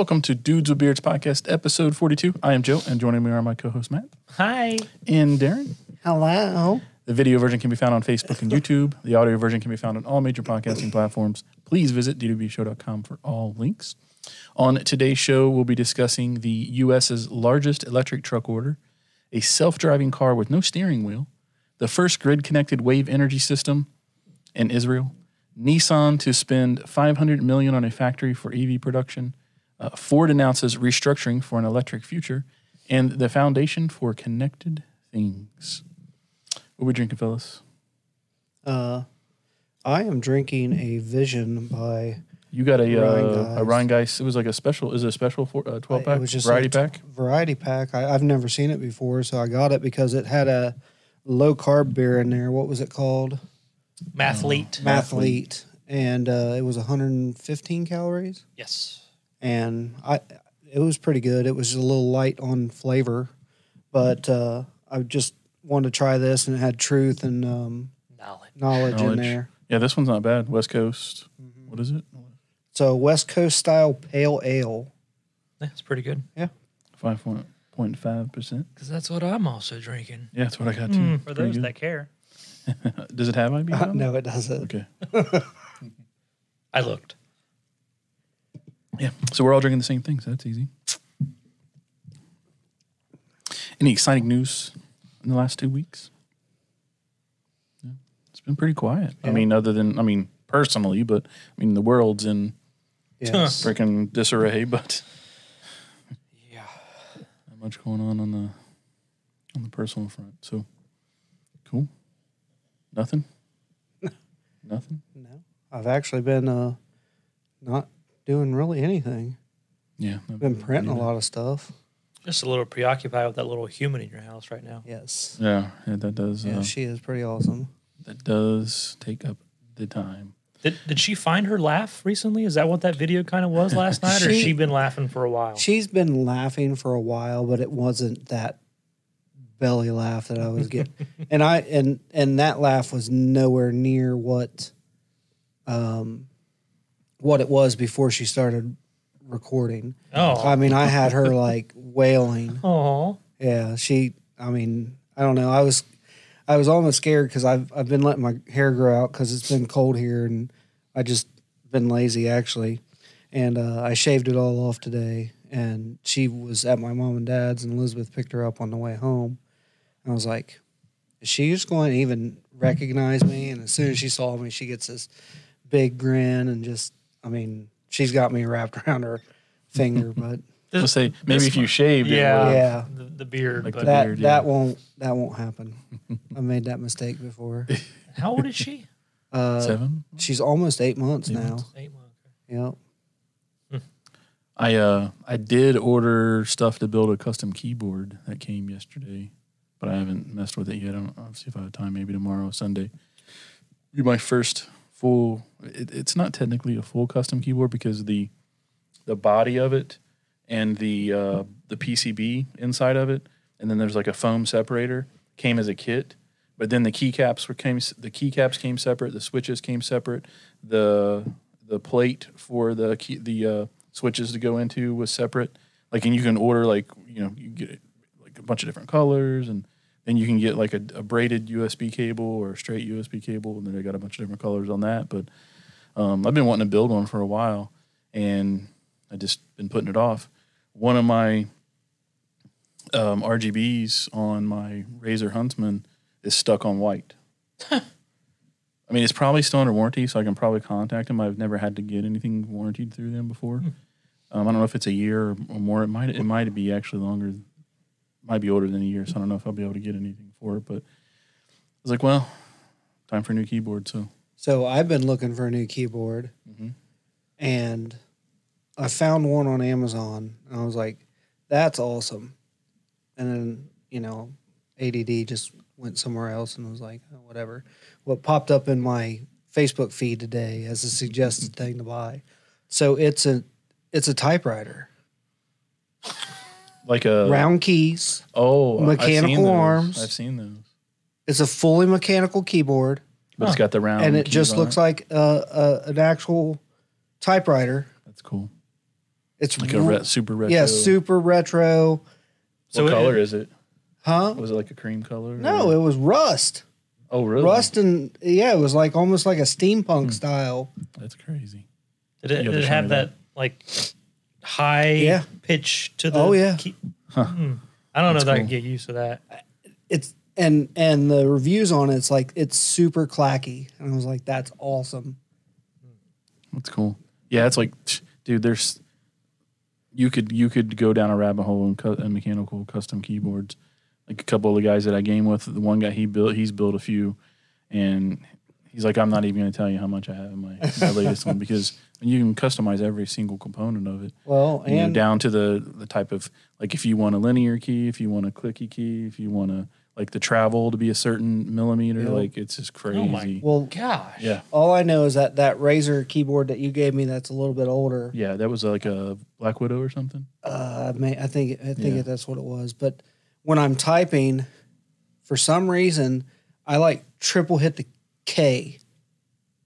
Welcome to Dudes with Beards podcast, episode 42. I am Joe, and joining me are my co host Matt Hi. and Darren. Hello. The video version can be found on Facebook and YouTube. The audio version can be found on all major podcasting platforms. Please visit dwbshow.com for all links. On today's show, we'll be discussing the U.S.'s largest electric truck order, a self driving car with no steering wheel, the first grid connected wave energy system in Israel, Nissan to spend 500 million on a factory for EV production, uh, Ford announces restructuring for an electric future, and the foundation for connected things. What are we drinking, fellas? Uh, I am drinking a Vision by. You got a Rhine uh, a Guys. Rhinegeist. It was like a special. Is it a special for uh, twelve pack? it was just variety a t- pack? Variety pack. I, I've never seen it before, so I got it because it had a low carb beer in there. What was it called? Mathlete. Mathlete, and uh, it was 115 calories, yes. And I it was pretty good. It was a little light on flavor, but uh, I just wanted to try this, and it had truth and um, Knowledge. knowledge, Knowledge. in there. Yeah, this one's not bad. West Coast. What is it? So West Coast style pale ale. That's pretty good. Yeah, Five point five percent. Because that's what I'm also drinking. Yeah, that's what I got too. for those good. that care. Does it have IBU? Uh, no, it doesn't. Okay. I looked. Yeah. So we're all drinking the same thing. So that's easy. Any exciting news in the last two weeks? Yeah. It's been pretty quiet. I mean, other than I mean personally, but I mean the world's in Yes. freaking disarray, but Yeah. not much going on on the on the personal front. So cool. Nothing. Nothing. No, I've actually been uh, not doing really anything. Yeah. I've Been printing a lot of stuff. Just a little preoccupied with that little human in your house right now. Yes. Yeah, yeah that does. Yeah, uh, she is pretty awesome. that does take up the time. Did, did she find her laugh recently? Is that what that video kind of was last night? or has She- she been laughing for a while? She's been laughing for a while, but it wasn't that belly laugh that I was getting. and I and and that laugh was nowhere near what um what it was before she started recording. oh. I mean, I had her like wailing. Oh. Yeah, she. I mean, I don't know. I was, I was almost scared because I've I've been letting my hair grow out because it's been cold here and I just been lazy actually, and uh, I shaved it all off today. And she was at my mom and dad's, and Elizabeth picked her up on the way home. And I was like, is she just going to even recognize me? And as soon as she saw me, she gets this big grin and just, I mean, she's got me wrapped around her finger, but. I'll say maybe if you one- shaved, it Yeah. would've- Yeah. The, the beard. Like but the that beard, that yeah. won't that won't happen. I made that mistake before. how old is she? Uh, seven. she's almost eight months Eight now. months. Eight months. Yep. I uh I did order stuff to build a custom keyboard that came yesterday, but I haven't messed with it yet. I don't I'll see if I have time. Maybe tomorrow, Sunday. Be my first full. It, it's not technically a full custom keyboard because the the body of it and the uh, the PCB inside of it, and then there's like a foam separator came as a kit. But then the keycaps were came the keycaps came separate, the switches came separate, the the plate for the key, the uh, switches to go into was separate. Like, and you can order like you know you get like a bunch of different colors, and then you can get like a, a braided USB cable or a straight USB cable, and then they got a bunch of different colors on that. But um, I've been wanting to build one for a while, and I just been putting it off. One of my um, RGBs on my Razer Huntsman is stuck on white. I mean, it's probably still under warranty, so I can probably contact them. I've never had to get anything warranted through them before. Um, I don't know if it's a year or, or more. It might it might be actually longer. Might be older than a year, so I don't know if I'll be able to get anything for it. But I was like, well, time for a new keyboard. So So I've been looking for a new keyboard, Mhm. and I found one on Amazon, and I was like, "That's awesome." And then you know, ADD just went somewhere else, and was like, oh, "Whatever." What popped up in my Facebook feed today as a suggested thing to buy? So it's a it's a typewriter, like a round keys. oh I've mechanical arms. I've seen those, It's a fully mechanical keyboard. but it's got the round and it just on looks like uh, uh, an actual typewriter. That's cool. It's Like a re- re- super retro. yeah, super retro. So what it- color is it? Huh? Was it like a cream color? No, or- it was rust. oh really? Rust and yeah, it was like almost like a steampunk Hmm. style. That's crazy. Did it, have did it have me that, like high Yeah. pitch to the? Oh, yeah. key- Hmm. I don't know That's that I can get used to that. It's and and the reviews on it's like it's super clacky, and I was like, that's awesome. That's cool. Yeah, it's like, dude, there's you could you could go down a rabbit hole in, cu- in mechanical custom keyboards. Like a couple of the guys that I game with, the one guy he built, he's built a few, and he's like, I'm not even going to tell you how much I have in my, my latest one because you can customize every single component of it. Well, you know, and down to the the type of like if you want a linear key, if you want a clicky key, if you want to like the travel to be a certain millimeter, Yeah. like it's just crazy. Oh my- well, Gosh. yeah, all I know is that that Razer keyboard that you gave me that's a little bit older. yeah, that was like a BlackWidow or something. Uh, I may, I think I think Yeah. that's what it was. But when I'm typing, for some reason, I like triple hit the K.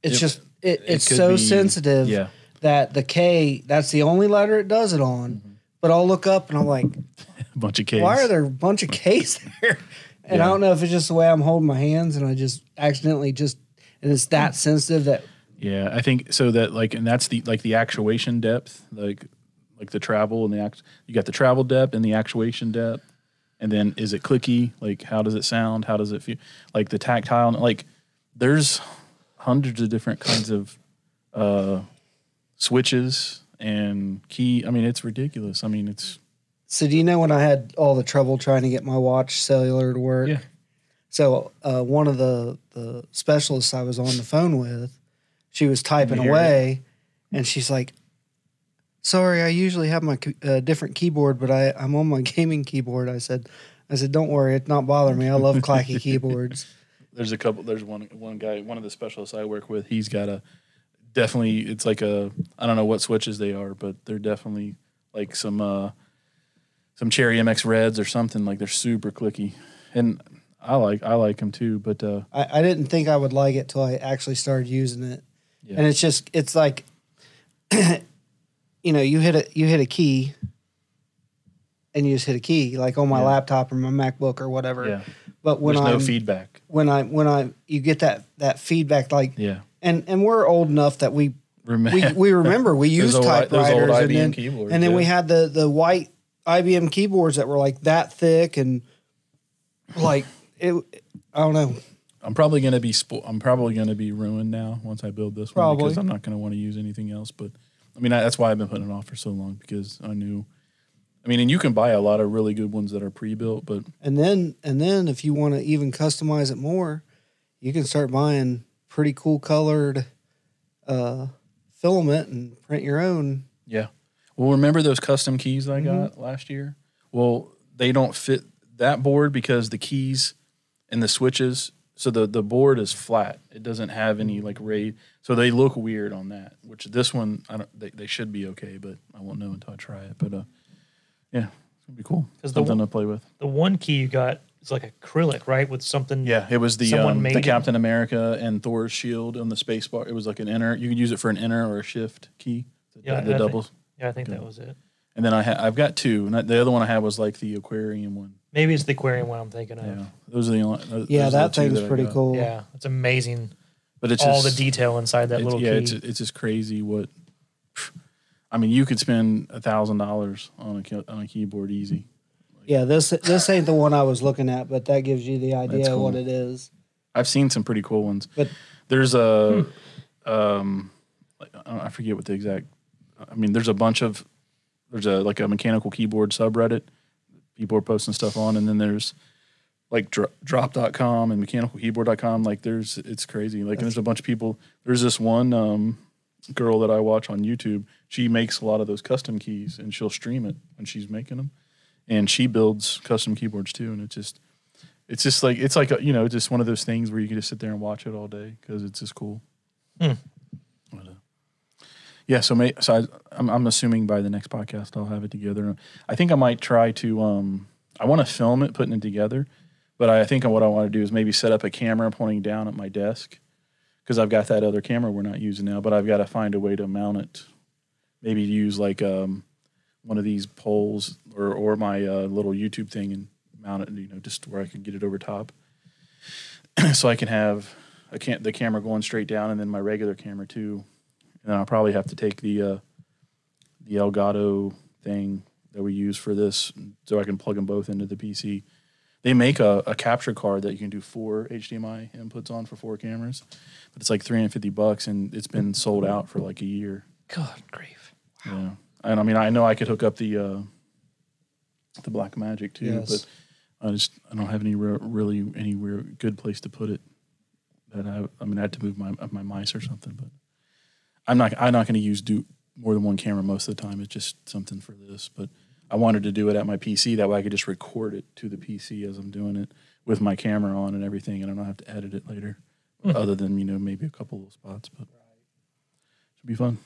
It's just it, It it's so be- sensitive Yeah, that the K that's the only letter it does it on. Mm-hmm. But I'll look up and I'm like, a bunch of Ks. why are there a bunch of K's there? And I don't know if it's just the way I'm holding my hands and I just accidentally just and it's that sensitive that Yeah, I think so. That like, and that's the like the actuation depth, like like the travel and the act. You got the travel depth and the actuation depth, and then is it clicky? Like, how does it sound? How does it feel? Like the tactile. Like, there's hundreds of different kinds of uh, switches and key. I mean, it's ridiculous. I mean, it's So do you know when I had all the trouble trying to get my watch cellular to work? Yeah. So uh, one of the the specialists I was on the phone with, she was typing away, and she's like, "Sorry, I usually have my uh, different keyboard, but I I'm on my gaming keyboard." I said, "I said don't worry, it's not bothering me. I love clacky keyboards." There's a couple. There's one one guy, one of the specialists I work with. He's got a definitely. It's like a I don't know what switches they are, but they're definitely like some uh some Cherry MX Reds or something. Like they're super clicky, and I like I like them too. But uh I, I didn't think I would like it till I actually started using it. Yeah. And it's just it's like you know, you hit a you hit a key and you just hit a key, like on my Yeah. laptop or my MacBook or whatever. yeah, But when there's I no feedback. when I when I you get that that feedback like Yeah, and and we're old enough that we remember we, we remember we used those typewriters old and then, keyboards, and then we had the the white IBM keyboards that were like that thick and like it I don't know. I'm probably gonna be spo- I'm probably gonna be ruined now once I build this one because I'm not gonna want to use anything else. But I mean I, that's why I've been putting it off for so long because I knew. I mean, and you can buy a lot of really good ones that are pre-built, but And then and then if you want to even customize it more, you can start buying pretty cool colored uh filament and print your own. Yeah. Well, remember those custom keys I got last year? Well, they don't fit that board because the keys and the switches. So the the board is flat. It doesn't have any like ray. So they look weird on that. Which this one, I don't. They, they should be okay, but I won't know until I try it. But uh, yeah, it's gonna be cool. 'Cause the Something one- to play with. The one key you got is like acrylic, right? With something. Yeah, it was the Someone um, made the it? Captain America and Thor's shield on the space bar. It was like an enter. You could use it for an enter or a shift key. The, Yeah, the I think- Yeah, I think that was it. And then I ha- I've got two. And the other one I had was like the aquarium one. Maybe it's the aquarium one I'm thinking of. Yeah, those are the only. those Yeah, are the that two thing's I pretty cool. Yeah, it's amazing. But it's all just, the detail inside that it's- little yeah, key. it's it's just crazy what. I mean, you could spend a thousand dollars on a on a keyboard easy. Yeah, this this ain't the one I was looking at, but that gives you the idea That's of what it is. I've seen some pretty cool ones. But There's a, Hmm. um, I, I forget what the exact. I mean, there's a bunch of, there's a like a mechanical keyboard subreddit, people are posting stuff on, and then there's like dro- drop.com and mechanicalkeyboard.com. Like there's, it's crazy. Like there's a bunch of people. There's this one um, girl that I watch on YouTube. She makes a lot of those custom keys, and she'll stream it when she's making them, and she builds custom keyboards too. And it's just, it's just like it's like a, you know just one of those things where you can just sit there and watch it all day because it's just cool. Hmm. But, uh, yeah, so may, so I, I'm I'm assuming by the next podcast I'll have it together. I think I might try to um I want to film it putting it together, but I think what I want to do is maybe set up a camera pointing down at my desk because I've got that other camera we're not using now, but I've got to find a way to mount it. Maybe use like um one of these poles or or my uh, little YouTube thing and mount it, you know, just where I can get it over top, so I can have a can the camera going straight down and then my regular camera too. And then I'll probably have to take the uh, the Elgato thing that we use for this, so I can plug them both into the PC. They make a, a capture card that you can do four HDMI inputs on for four cameras, but it's like 350 bucks and it's been sold out for like a year. God grief. Yeah, and I mean I know I could hook up the uh, the Blackmagic too, Yes. but I just I don't have any re- really anywhere good place to put it. That I I mean I had to move my my mice or something, but I'm not I'm not going to use do more than one camera most of the time. It's just something for this, but I wanted to do it at my PC that way I could just record it to the PC as I'm doing it with my camera on and everything, and I don't have to edit it later. Mm-hmm. Other than you know maybe a couple of little spots, but it should be fun.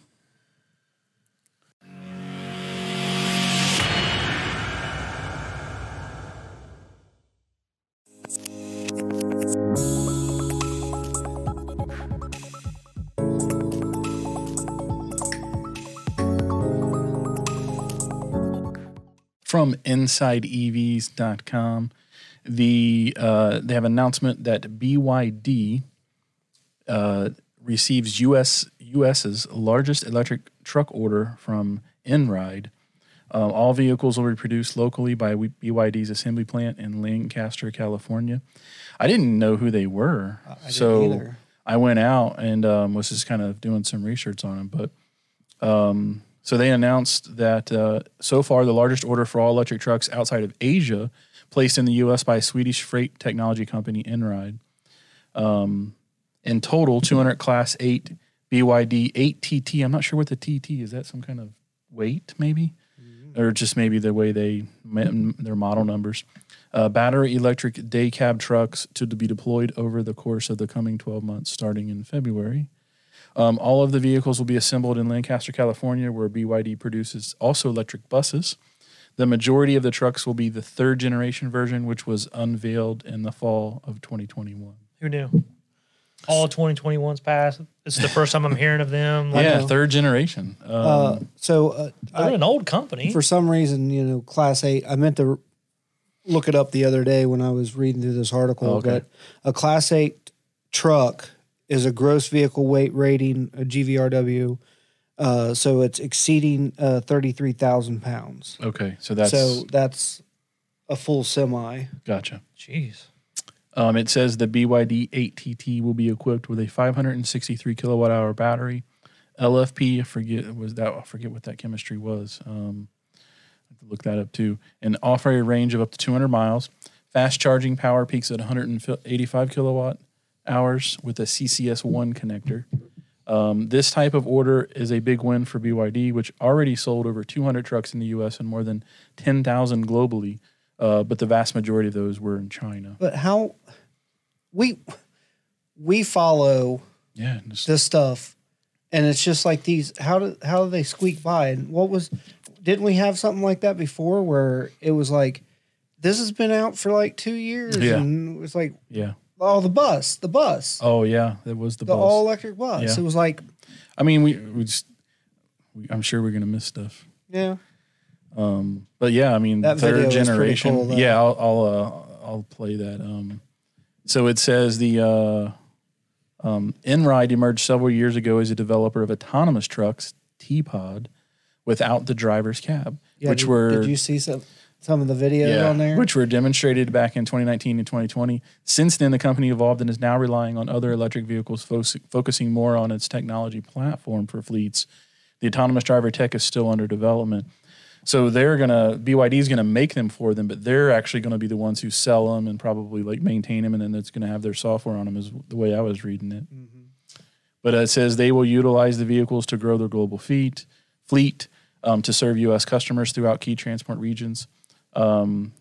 From InsideEVs.com. The uh, they have an announcement that BYD uh, receives US US's largest electric truck order from Einride. Um, all vehicles will be produced locally by BYD's assembly plant in Lancaster, California. I didn't know who they were, didn't so either. I went out and um, was just kind of doing some research on them. But um, so they announced that uh, so far the largest order for all electric trucks outside of Asia placed in the U.S. by Swedish freight technology company Einride. Um, in total, 200 Class 8 BYD 8 TT. I'm not sure what the TT is. That some kind of weight, maybe, or just maybe the way they their model numbers. Uh, battery electric day cab trucks to be deployed over the course of the coming 12 months, starting in February. Um, all of the vehicles will be assembled in Lancaster, California, where BYD produces also electric buses. The majority of the trucks will be the third generation version, which was unveiled in the fall of 2021. Who knew? All 2021's passed. It's the first time I'm hearing of them. Like, yeah, third generation. Um, Uh, so uh, They're I, an old company. for some reason, you know, Class Eight. I meant to look it up the other day when I was reading through this article. Oh, okay. But a Class Eight truck is a gross vehicle weight rating, a GVRW. Uh, so it's exceeding uh, thirty-three thousand pounds. okay, so that's so that's a full semi. gotcha. Jeez. Um, it says the BYD 8TT will be equipped with a 563 kilowatt hour battery. LFP, I forget was that I forget what that chemistry was. Um, I have to look that up too. And offer a range of up to 200 miles. Fast charging power peaks at 185 kilowatt hours with a CCS one connector. Um, this type of order is a big win for BYD, which already sold over 200 trucks in the U.S. and more than 10,000 globally. Uh, but the vast majority of those were in China. But how we we follow Yeah, just- this stuff, and it's just like these. How do how do they squeak by? And what was? Didn't we have something like that before, where it was like, this has been out for like two years, Yeah. and it was like, yeah. Oh, the bus, the bus, Oh yeah, it was the, the bus. all electric bus. Yeah. It was like, I mean, we we just, we, I'm sure we're gonna miss stuff. yeah, Um, but yeah, I mean, That third generation. cool, yeah, I'll I'll uh, I'll play that. Um, so it says the uh, um, Einride emerged several years ago as a developer of autonomous trucks, T-Pod, without the driver's cab, yeah. which did, were Did you see some some of the videos on there? which were demonstrated back in 2019 and 2020. Since then, the company evolved and is now relying on other electric vehicles, fo- focusing more on its technology platform for fleets. The autonomous driver tech is still under development. So they're gonna BYD is gonna make them for them, but they're actually gonna be the ones who sell them and probably like maintain them, and then it's gonna have their software on them. Is the way I was reading it. But it says they will utilize the vehicles to grow their global fleet, fleet um, to serve U.S. customers throughout key transport regions. Um,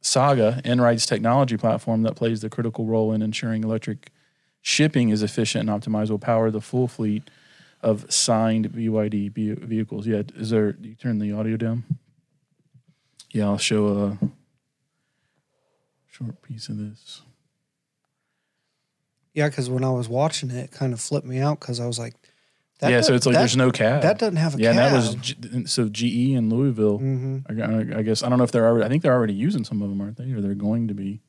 Saga, Einride's technology platform that plays the critical role in ensuring electric shipping is efficient and optimized, will power the full fleet of signed BYD vehicles. Yeah, is there? You turn the audio down. Yeah, I'll show a short piece of this. Yeah, because when I was watching it, it kind of flipped me out because I was like, That yeah, so it's like that- there's no cab. that doesn't have a cab. yeah, that was G- so GE in Louisville. hmm I, I- guess I don't know if they're already. I think they're already using some of them, aren't they? Or they're going to be.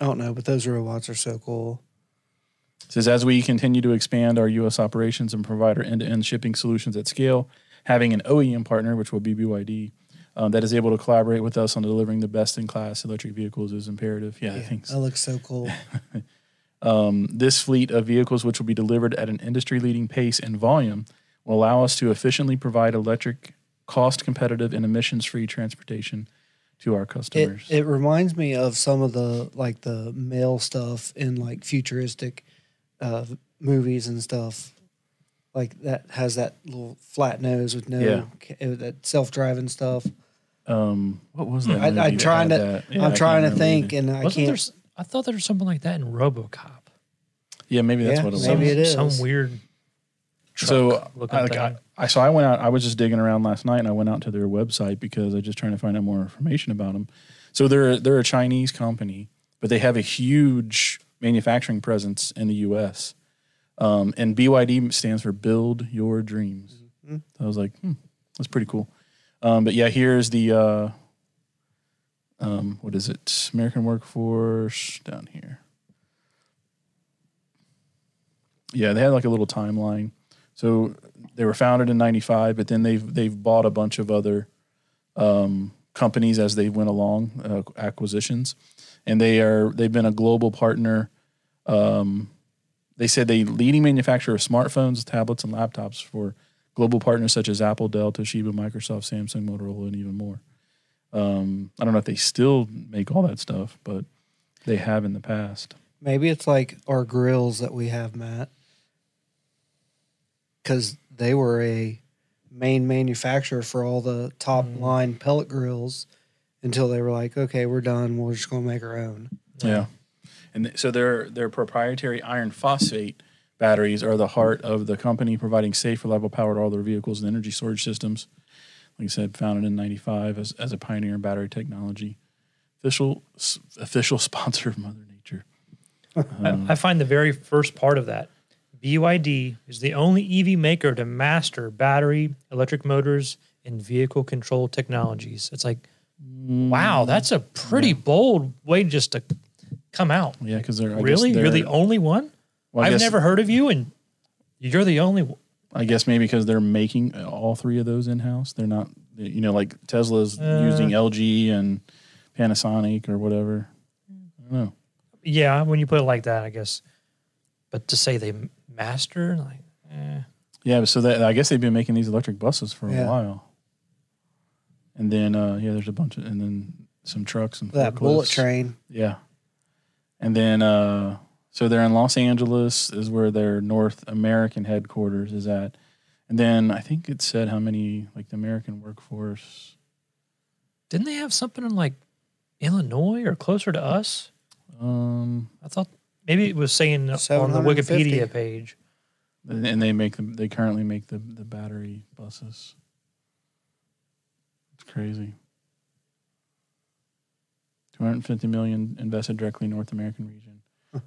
I don't know, but those robots are so cool. It says as we continue to expand our U.S. operations and provide our end-to-end shipping solutions at scale, having an OEM partner, which will be BYD, um, that is able to collaborate with us on delivering the best-in-class electric vehicles is imperative. Yeah, I think so. that looks so cool. Um, this fleet of vehicles, which will be delivered at an industry-leading pace and volume, will allow us to efficiently provide electric, cost-competitive, and emissions-free transportation to our customers. it reminds me of some of the like the mail stuff in like futuristic uh, movies and stuff. Like that has that little flat nose with no Yeah. uh, that self driving stuff. um, what was that? I, I'm trying to that? Yeah, I I'm can't trying to think, either. and I Wasn't can't. S- I thought there was something like that in RoboCop. Yeah, maybe that's Yeah, what it was. maybe some, it is. some weird. So looking I, like, thing. I, I so I went out. I was just digging around last night, and I went out to their website because I was just trying to find out more information about them. So they're they're a Chinese company, but they have a huge manufacturing presence in the U.S. Um, and BYD stands for Build Your Dreams. Mhm. I was like, hmm, that's pretty cool. Um, but yeah, here's the uh, um, what is it? American Workforce down here. Yeah, they had like a little timeline. So they were founded in '95, but then they've they've bought a bunch of other um, companies as they went along, uh, acquisitions, and they are they've been a global partner. Um, they said they leading manufacturer of smartphones, tablets, and laptops for global partners such as Apple, Dell, Toshiba, Microsoft, Samsung, Motorola, and even more. Um, I don't know if they still make all that stuff, but they have in the past. Maybe it's like our grills that we have, Matt, because they were a main manufacturer for all the top Mm. line pellet grills until they were like, okay, we're done. We're just going to make our own. Yeah. And th- so their their proprietary iron phosphate batteries are the heart of the company, providing safe, reliable power to all their vehicles and energy storage systems. Like I said, founded in '95 as, as a pioneer in battery technology, official s- official sponsor of Mother Nature. Um, I, I find the very first part of that. BYD is the only EV maker to master battery, electric motors, and vehicle control technologies. It's like, wow, that's a pretty bold way just to come out. yeah, because they're I really? You're the only one? well, I've guess- never heard of you, and you're the only one. I guess maybe because they're making all three of those in house. They're not, you know, like Tesla's Uh. using LG and Panasonic or whatever. I don't know. Yeah, when you put it like that, I guess. But to say they master, like, eh. Yeah, so that I guess they've been making these electric buses for Yeah. a while. And then uh yeah, there's a bunch of and then some trucks and That bullet train. Yeah. And then uh so they're in Los Angeles is where their North American headquarters is at. And then I think it said how many like the American workforce didn't they have something in like Illinois or closer to us? um I thought maybe it was saying on the Wikipedia page. and and they make them they currently make the the battery buses. It's crazy. 250 million invested directly in North American region.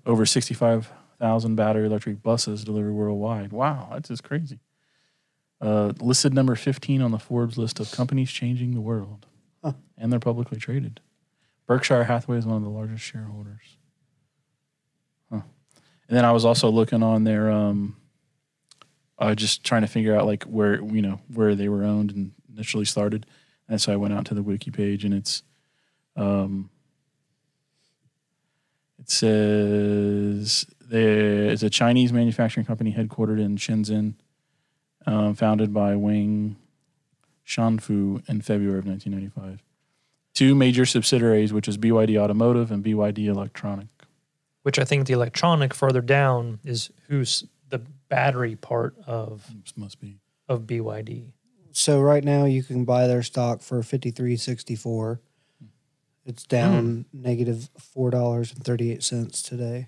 Over 65,000 battery electric buses delivered worldwide. Wow, that's just crazy. Uh, listed number 15 on the Forbes list of companies changing the world. Huh. And they're publicly traded. Berkshire Hathaway is one of the largest shareholders. Huh. And then I was also looking on their um, uh, just trying to figure out like where you know where they were owned and initially started, and so I went out to the wiki page and it's, um, it says there is a Chinese manufacturing company headquartered in Shenzhen, um, founded by Wang Chuanfu in February of 1995. Two major subsidiaries, which is BYD Automotive and BYD Electronic. Which I think the electronic further down is who's the battery part of This must be of BYD. So right now you can buy their stock for fifty three sixty four. It's down negative four dollars and thirty eight cents today.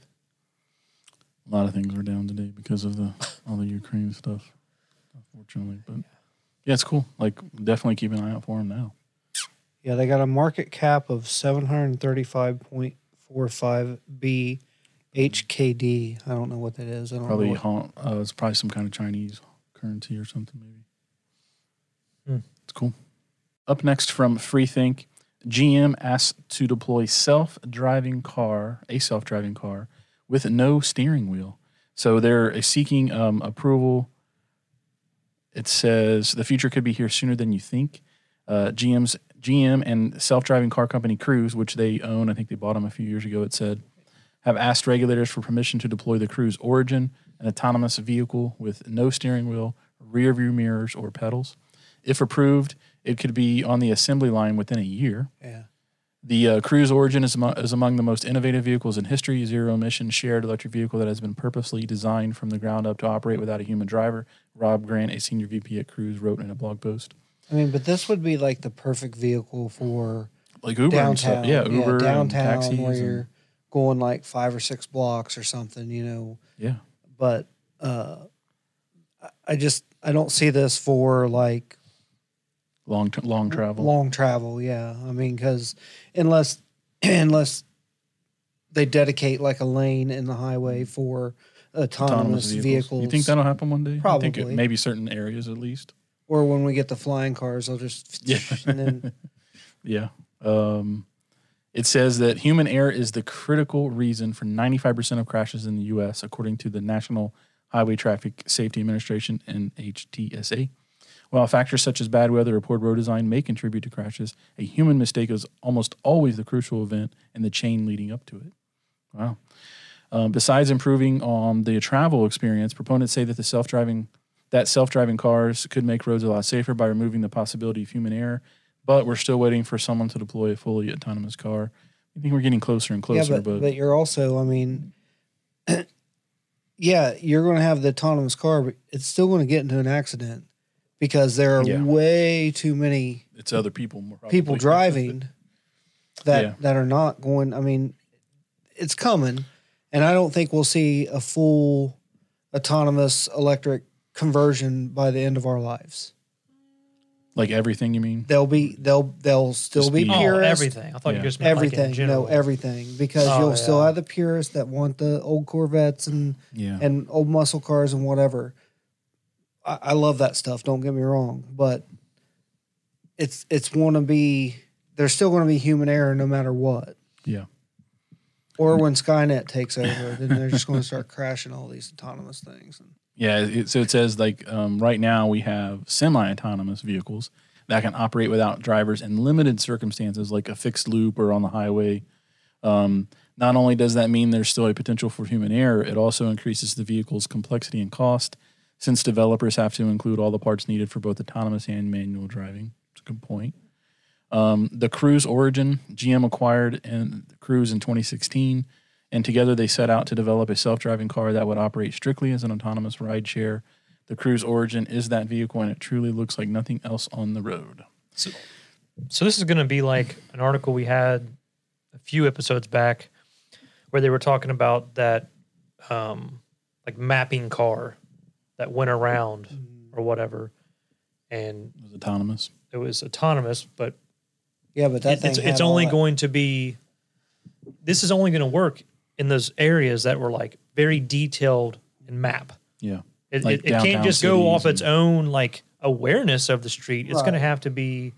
a lot of things are down today because of the all the Ukraine stuff, unfortunately. But yeah, it's cool. Like definitely keep an eye out for them now. Yeah, they got a market cap of seven hundred thirty five point four five B HKD. I don't know what that is. I don't Probably know. what- Hon- uh, it's probably some kind of Chinese currency or something maybe. Hmm. It's cool. Up next from FreeThink, GM asked to deploy self-driving car, a self-driving car with no steering wheel. So they're seeking um, approval. It says the future could be here sooner than you think. Uh, GM's GM and self-driving car company Cruise, which they own, I think they bought them a few years ago. It said have asked regulators for permission to deploy the Cruise Origin, an autonomous vehicle with no steering wheel, rear view mirrors, or pedals. If approved, it could be on the assembly line within a year. Yeah. The uh, Cruise Origin is, amo- is among the most innovative vehicles in history, zero emission shared electric vehicle that has been purposely designed from the ground up to operate without a human driver. Rob Grant, a senior VP at Cruise, wrote in a blog post. I mean, but this would be like the perfect vehicle for Like Uber downtown. Yeah, Uber and downtown taxis. where and- you're going like five or six blocks or something, you know. yeah. But uh, I just I don't see this for like Long, long travel. long travel. Yeah, I mean, because unless unless they dedicate like a lane in the highway for autonomous, vehicles, You think that'll happen one day? I think Probably. it, maybe certain areas at least. or when we get the flying cars, i'll just Yeah. and then Yeah. Um, it says that human error is the critical reason for 95% of crashes in the U.S., according to the National Highway Traffic Safety Administration NHTSA. While factors such as bad weather or poor road design may contribute to crashes, a human mistake is almost always the crucial event in the chain leading up to it. Wow. Um, besides improving on the travel experience, proponents say that the self-driving that self-driving cars could make roads a lot safer by removing the possibility of human error. But we're still waiting for someone to deploy a fully autonomous car. I think we're getting closer and closer, yeah, but, but, but you're also, I mean, yeah, you're going to have the autonomous car, but it's still going to get into an accident because there are Yeah. way too many it's other people. more people driving that Yeah. that are not going. I mean, it's coming, and I don't think we'll see a full autonomous electric conversion by the end of our lives. like everything. You mean? They'll be they'll they'll still Just be be- Oh, everything. I thought Yeah. you just meant like in everything, general. no, everything, because Oh, you'll still have the purists that want the old Corvettes and Yeah. and old muscle cars and whatever. I, I love that stuff. Don't get me wrong, but it's it's going to be there's still going to be human error no matter what. yeah. Or when Skynet takes over, then they're just going to start crashing all these autonomous things. Yeah. It, so it says like um, right now we have semi-autonomous vehicles that can operate without drivers in limited circumstances, like a fixed loop or on the highway. Um, not only does that mean there's still a potential for human error, it also increases the vehicle's complexity and cost, since developers have to include all the parts needed for both autonomous and manual driving. It's a good point. Um, the Cruise Origin, GM acquired and Cruise in 2016, and together they set out to develop a self-driving car that would operate strictly as an autonomous rideshare. The Cruise Origin is that vehicle, and it truly looks like nothing else on the road. So so this is going to be like an article we had a few episodes back where they were talking about that um, like mapping car that went around mm-hmm. or whatever, and It was autonomous. it was autonomous, but Yeah, but that it- thing it's, it's only going to be. This is only going to work in those areas that were like very detailed and map. Yeah. It, Like it, it can't just go off cities its own like awareness of the street. It's going to have to be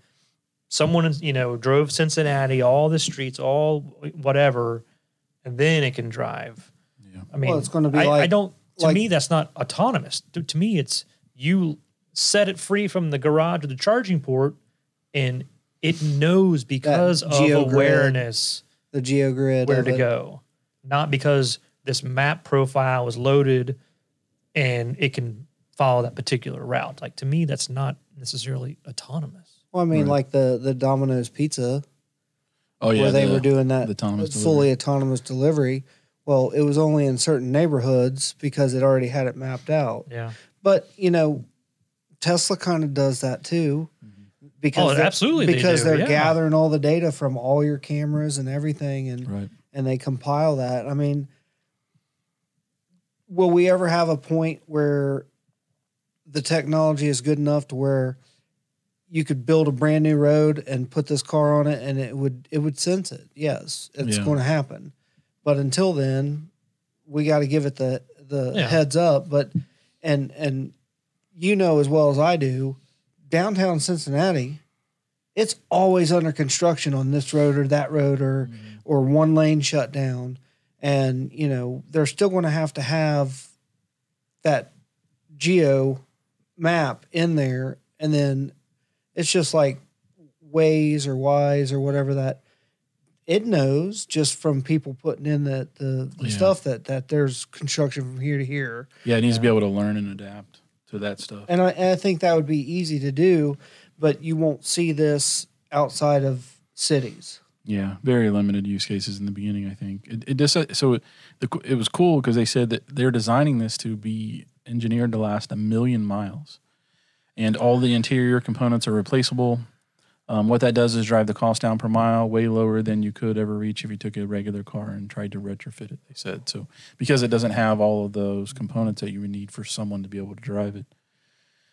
someone you know drove Cincinnati, all the streets, all whatever, and then it can drive. Yeah. I mean, Well, it's gonna be I, I don't. To like- me, that's not autonomous. To, to me, it's you set it free from the garage or the charging port, and it knows because of geogrid awareness the geogrid where to it. go, not because this map profile is loaded and it can follow that particular route. Like to me, that's not necessarily autonomous. Well, I mean, Right. like the the Domino's Pizza Oh yeah. where they the- were doing that the autonomous fully autonomous delivery. Well, it was only in certain neighborhoods because it already had it mapped out. Yeah. But you know, Tesla kind of does that too, mm-hmm. because Oh, they're- absolutely they because do, are yeah. gathering all the data from all your cameras and everything, and Right. and they compile that. I mean, will we ever have a point where the technology is good enough to where you could build a brand new road and put this car on it and it would it would sense it? Yes, it's Yeah. going to happen. But until then, we got to give it the the Yeah. heads up. But and and you know as well as I do, downtown Cincinnati, it's always under construction on this road or that road or mm-hmm. or one lane shut down, and you know they're still going to have to have that geo map in there, and then it's just like Waze or whys or whatever that it knows just from people putting in the the, the Yeah. stuff that that there's construction from here to here Yeah, it needs to be uh, able to learn and adapt to that stuff. and I, and I think that would be easy to do but you won't see this outside of cities Yeah, very limited use cases in the beginning. I think it, it just so it, the, it was cool because they said that they're designing this to be engineered to last a million miles, and all the interior components are replaceable. Um, what that does is drive the cost down per mile way lower than you could ever reach if you took a regular car and tried to retrofit it. They said so because it doesn't have all of those components that you would need for someone to be able to drive it.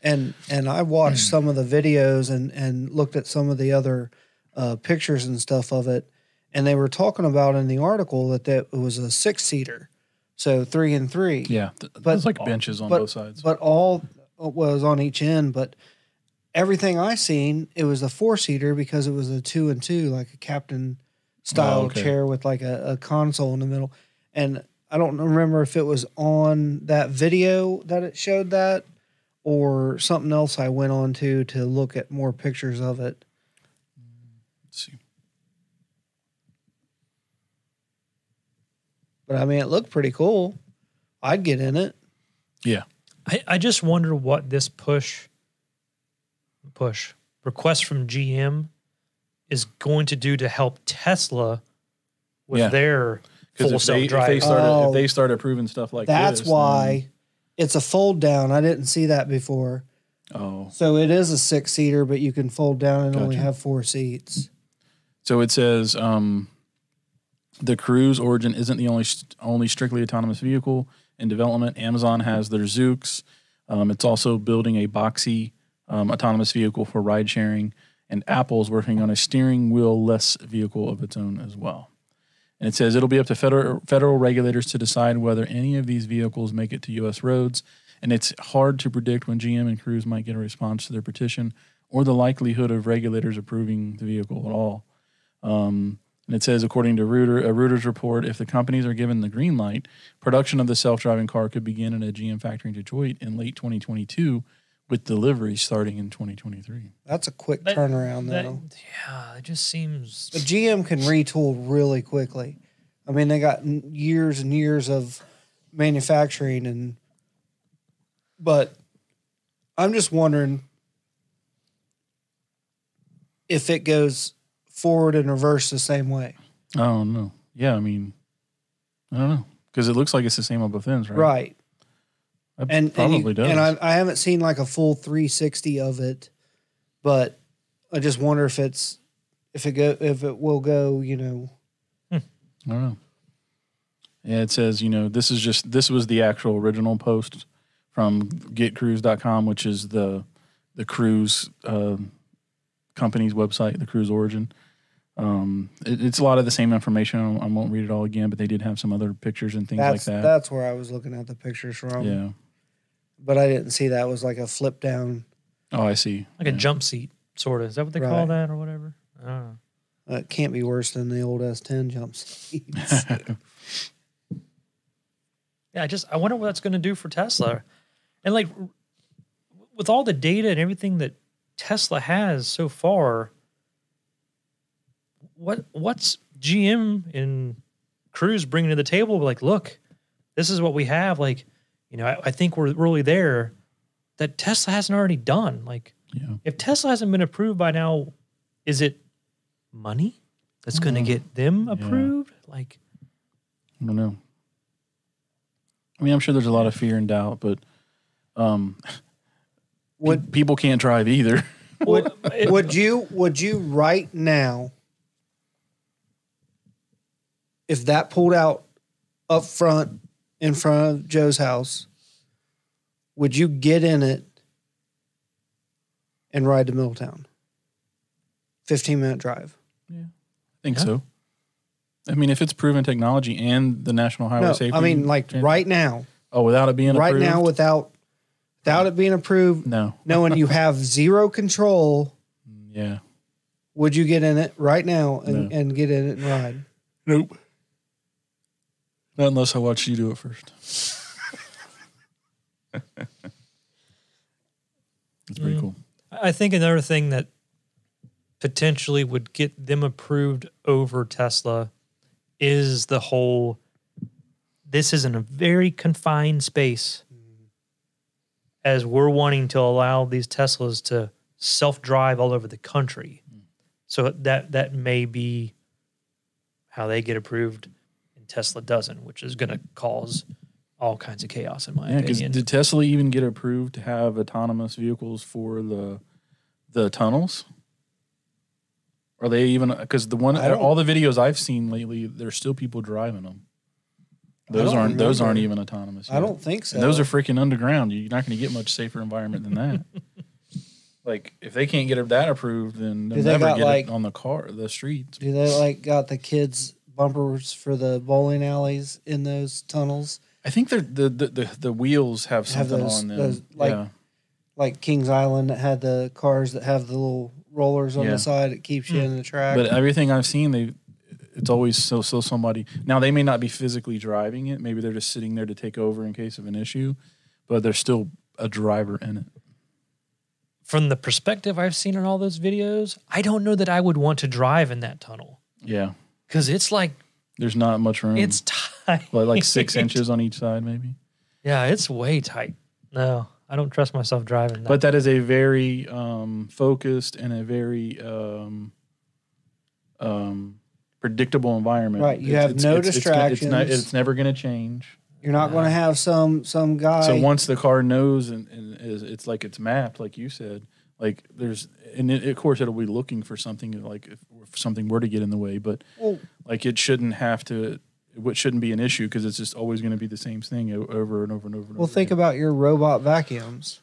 and and I watched some of the videos and and looked at some of the other uh, pictures and stuff of it, and they were talking about in the article that that it was a six seater, so three and three. Yeah, th- But- like benches on but- both sides. But all was on each end, but everything I seen it was a four seater because it was a two and two, like a captain style Oh, okay. chair with like a, a console in the middle. And I don't remember if it was on that video that it showed that or something else I went on to to look at more pictures of it. Let's see. But I mean, it looked pretty cool. I'd get in it. Yeah, I, I just wonder what this push push request from GM is going to do to help Tesla with Yeah. their full if they, if they started Oh. if they start approving stuff like That's this, then- why it's a fold down. I didn't see that before. oh, So it is a six seater, but you can fold down and only have four seats. So it says um, the Cruise Origin isn't the only only strictly autonomous vehicle in development. Amazon has their Zoox. Um, it's also building a boxy um, autonomous vehicle for ride sharing, and Apple's working on a steering wheel less vehicle of its own as well. And it says it'll be up to federal federal regulators to decide whether any of these vehicles make it to U.S. roads. And it's hard to predict when GM and Cruise might get a response to their petition or the likelihood of regulators approving the vehicle at all. Um, and it says, according to Reuter, a Reuters report, if the companies are given the green light, production of the self-driving car could begin in a GM factory in Detroit in late 2022, with delivery starting in 2023. That's a quick That- turnaround, that- though. yeah, it just seems The GM can retool really quickly. I mean, they got n- years and years of manufacturing, and but I'm just wondering if it goes forward and reverse the same way. I don't know. Yeah, I mean, I don't know because it looks like it's the same on both ends, right? Right. It and probably and, you, does. and I, I haven't seen like a full 360 of it, but I just wonder if it's if it go if it will go, you know. I don't know. Yeah, it says, you know, this is just this was the actual original post from getcruise.com, which is the the cruise uh, company's website, the cruise origin. Um, it, it's a lot of the same information. I won't read it all again, but they did have some other pictures and things That's like that. that's where I was looking at the pictures from. yeah. But I didn't see that was like a flip down. Oh, I see. like a jump seat, sort of. Is that what they call that or whatever? I don't know. Uh, it can't be worse than the old S10 jump seats. Yeah, I just I wonder what that's going to do for Tesla, and like with all the data and everything that Tesla has so far, what what's GM and Cruise bringing to the table? Like, look, this is what we have. Like, you know, I, I think we're really there. That Tesla hasn't already done. Like, yeah. if Tesla hasn't been approved by now, is it money that's going to Mm. get them Yeah. approved? Like, I don't know. I mean, I'm sure there's a lot of fear and doubt, but um, would pe- people can't drive either. would would you would you right now if that pulled out up front in front of Joe's house, would you get in it and ride to Middletown? 15 minute drive. Yeah. I think Yeah. so. I mean, if it's proven technology and the National Highway No, Safety, I mean like Trans- right now, oh, without it being right approved? now without without it being approved, no, knowing you have zero control, yeah, would you get in it right now and, No. and get in it and ride? nope. Not unless I watch you do it first. It's pretty Mm. cool. I think another thing that potentially would get them approved over Tesla is the whole this is in a very confined space as we're wanting to allow these Teslas to self-drive all over the country. So that that may be how they get approved and Tesla doesn't, which is going to cause all kinds of chaos in my Yeah, opinion. did Tesla even get approved to have autonomous vehicles for the the tunnels? Are they even because the one all the videos I've seen lately, there's still people driving them. Those don't aren't those aren't even autonomous. I don't think so. And those are freaking underground. You're not going to get much safer environment than that. like if they can't get that approved, then they'll Do they never got, get like- it on the car, the streets. Do they like got the kids bumpers for the bowling alleys in those tunnels? I think the, the the the wheels have Have something those- on them. those, like, yeah. Like Kings Island that had the cars that have the little rollers on Yeah. the side that keeps you in hmm. the track. But everything I've seen, they it's always so so somebody. Now they may not be physically driving it. Maybe they're just sitting there to take over in case of an issue, but there's still a driver in it. From the perspective I've seen in all those videos, I don't know that I would want to drive in that tunnel Yeah, because it's like there's not much room. it's tight. like, like six inches on each side, maybe. Yeah, it's way tight. No, I don't trust myself driving that. But that is a very um, focused and a very um, um, predictable environment. Right, you have no gonna- It's, not, distractions. it's never going to change. You're not going to have some some guy. So once the car knows and, and is, it's like it's mapped, like you said, like there's, and it, of course it'll be looking for something like if, if something were to get in the way, but Well- like it shouldn't have to, it shouldn't be an issue because it's just always going to be the same thing over and over and over. And well, over think again. about your robot vacuums.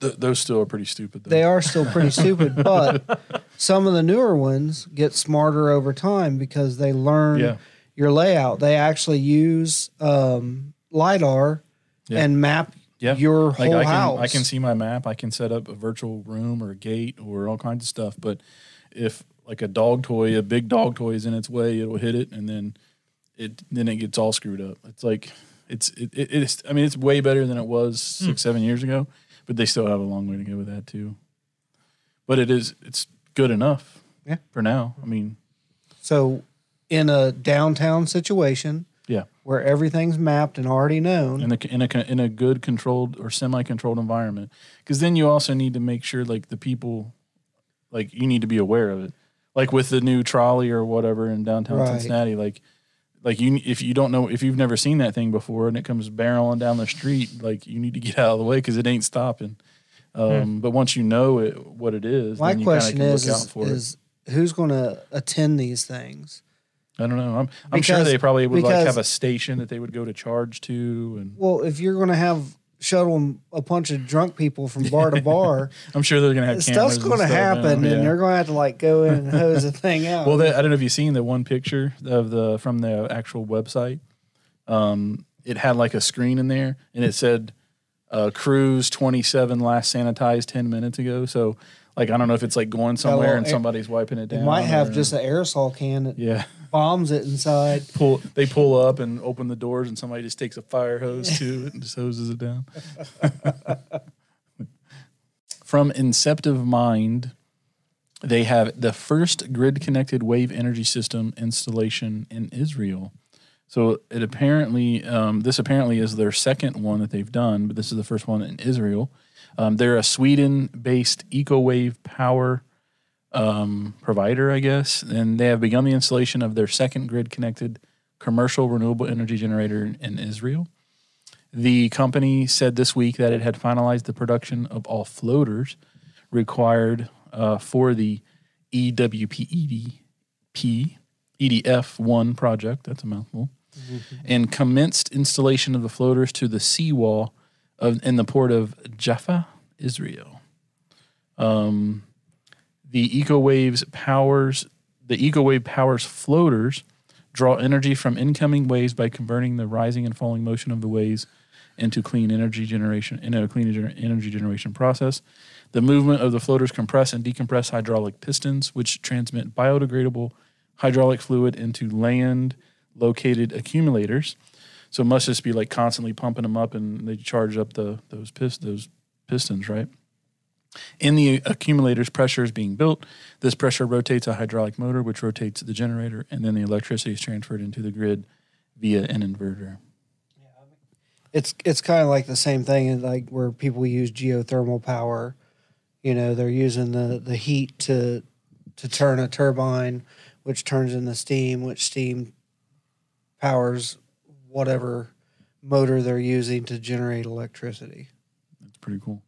Th- those still are pretty stupid. Though. They are still pretty stupid, but some of the newer ones get smarter over time because they learn Yeah. your layout. They actually use um, lidar Yeah. and map Yeah. your like whole I can, house. I can see my map. I can set up a virtual room or a gate or all kinds of stuff. But if like a dog toy, a big dog toy is in its way, it'll hit it, and then it then it gets all screwed up. It's like it's it, it, it's. I mean, it's way better than it was hmm. six seven years ago, but they still have a long way to go with that too. But it is it's good enough. Yeah. For now, I mean, So, in a downtown situation yeah. where everything's mapped and already known, in a in a in a good controlled or semi controlled environment because then you also need to make sure like the people like you need to be aware of it like with the new trolley or whatever in downtown Right. Cincinnati like like you if you don't know if you've never seen that thing before and it comes barreling down the street like you need to get out of the way because it ain't stopping um, but once you know it what it is my then you question kinda can is, look is, out for is who's going to attend these things? It I don't know I'm, I'm sure they probably would like have a station that they would go to charge to and Well, if you're going to have shuttle a bunch of drunk people from bar to bar, I'm sure they're gonna have stuff's going to stuff, you know, happen, yeah. and they're going to have to like go in and hose the thing out. Well, they, I don't know if you've seen the one picture of the from the actual website. Um, it had like a screen in there, and it said uh, "Cruise 27 last sanitized 10 minutes ago." So, like, I don't know if it's like going somewhere and somebody's wiping it it down. might have or- just an aerosol can that yeah. Bombs it inside. Pull they pull up and open the doors, and somebody just takes a fire hose to it and just hoses it down. From Inceptive Mind, they have the first grid connected wave energy system installation in Israel. So it apparently, um, this apparently is their second one that they've done, but this is the first one in Israel. Um, they're a Sweden-based EcoWave power um, provider, I guess, and they have begun the installation of their second grid-connected commercial renewable energy generator in, Israel. The company said this week that it had finalized the production of all floaters required uh, for the E EWPED P EDF one project. That's a mouthful. And commenced installation of the floaters to the seawall of in the port of Jaffa, Israel. Um, the EcoWaves powers the EcoWave powers floaters draw energy from incoming waves by converting the rising and falling motion of the waves into clean energy generation in a clean energy generation process. The movement of the floaters compress and decompress hydraulic pistons, which transmit biodegradable hydraulic fluid into land located accumulators. So it must just be like constantly pumping them up, and they charge up the those pist- those pistons, right? In the accumulators, pressure is being built. This pressure rotates a hydraulic motor, which rotates the generator, and then the electricity is transferred into the grid via an inverter. It's it's kind of like the same thing, like where people use geothermal power. You know, they're using the the heat to to turn a turbine, which turns into steam, which steam powers whatever motor they're using to generate electricity. That's pretty cool.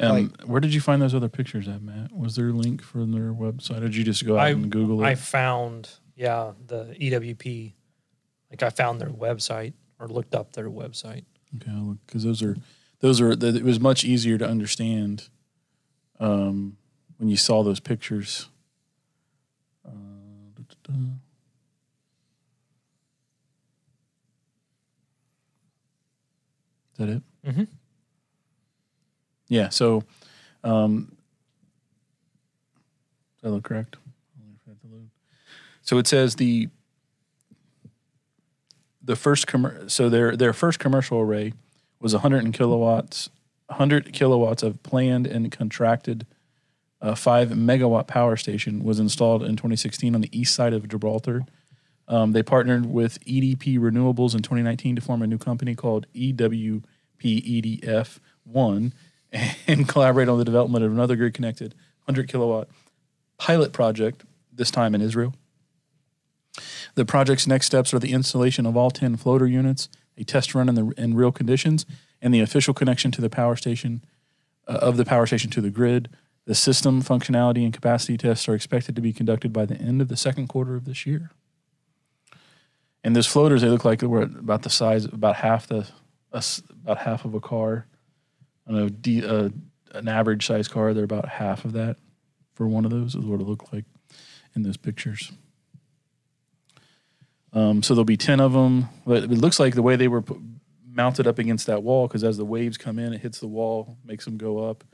Um, where did you find those other pictures at, Matt? Was there a link from their website, or did you just go out I- and Google it? I found, yeah, the EWP. Like I found their website or looked up their website. Okay, I'll look because those are those are. th- It was much easier to understand um, when you saw those pictures. Uh, da, da, da. Is that it? Mhm. Yeah. So, um, does that look correct? So it says the the first commer- so their their first commercial array was 100 kilowatts 100 kilowatts of planned and contracted uh, 5 megawatt power station was installed in 2016 on the east side of Gibraltar. Um, they partnered with EDF Renewables in 2019 to form a new company called EWP EDF One and collaborate on the development of another grid connected 100 kilowatt pilot project, this time in Israel. The project's next steps are the installation of all 10 floater units, a test run in, the, in real conditions, and the official connection to the power station uh, of the power station to the grid. The system functionality and capacity tests are expected to be conducted by the end of the second quarter of this year. And those floaters, they look like they were about the size, of about half the, about half of a car. I know, D, uh, an average size car, they're about half of that for one of those is what it looked like in those pictures. Um, so there'll be 10 of them. But it looks like the way they were mounted up against that wall, because as the waves come in, it hits the wall, makes them go up.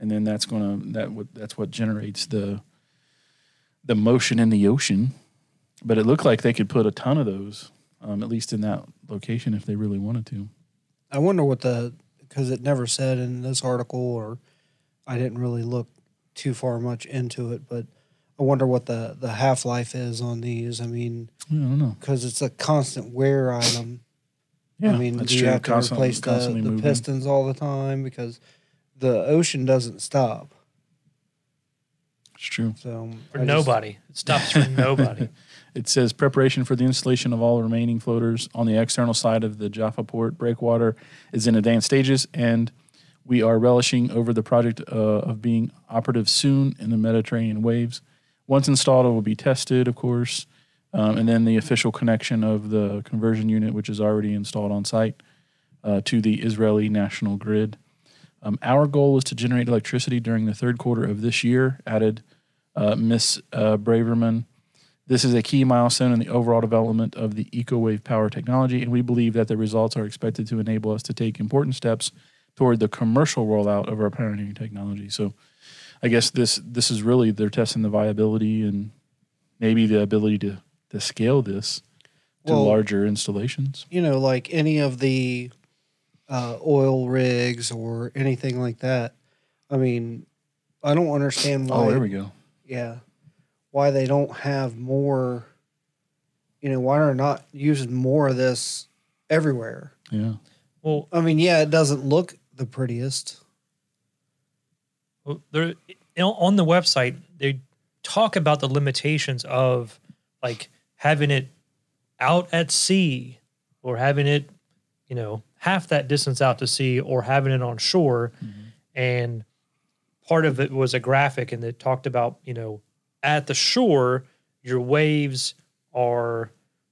And then that's going to, that what that's what generates the, the motion in the ocean. But it looked like they could put a ton of those, um, at least in that location if they really wanted to. I wonder what the because it never said in this article, or I didn't really look too far much into it, but I wonder what the the half life is on these. I mean, I don't know. because it's a constant wear item. Yeah, I mean, that's do you true. have to Constant- replace the, the moving. pistons all the time because the ocean doesn't stop. It's true. So For I just- nobody. It stops for nobody. It says preparation for the installation of all remaining floaters on the external side of the Jaffa Port breakwater is in advanced stages, and we are relishing over the project uh, of being operative soon in the Mediterranean waves. Once installed, it will be tested, of course, um, and then the official connection of the conversion unit, which is already installed on site, uh, to the Israeli national grid. Um, our goal is to generate electricity during the third quarter of this year, added uh, Miss uh, Braverman. This is a key milestone in the overall development of the EcoWave power technology, and we believe that the results are expected to enable us to take important steps toward the commercial rollout of our pioneering technology. So, I guess this this is really they're testing the viability and maybe the ability to to scale this to Well- larger installations. you know, like any of the uh, oil rigs or anything like that. I mean, I don't understand why. Oh, there we go. yeah, why they don't have more. You know, why are not using more of this everywhere? Yeah. well, I mean, yeah, it doesn't look the prettiest. Well, there on the website they talk about the limitations of like having it out at sea or having it you know half that distance out to sea or having it on shore mm-hmm. and part of it was a graphic and it talked about you know at the shore your waves are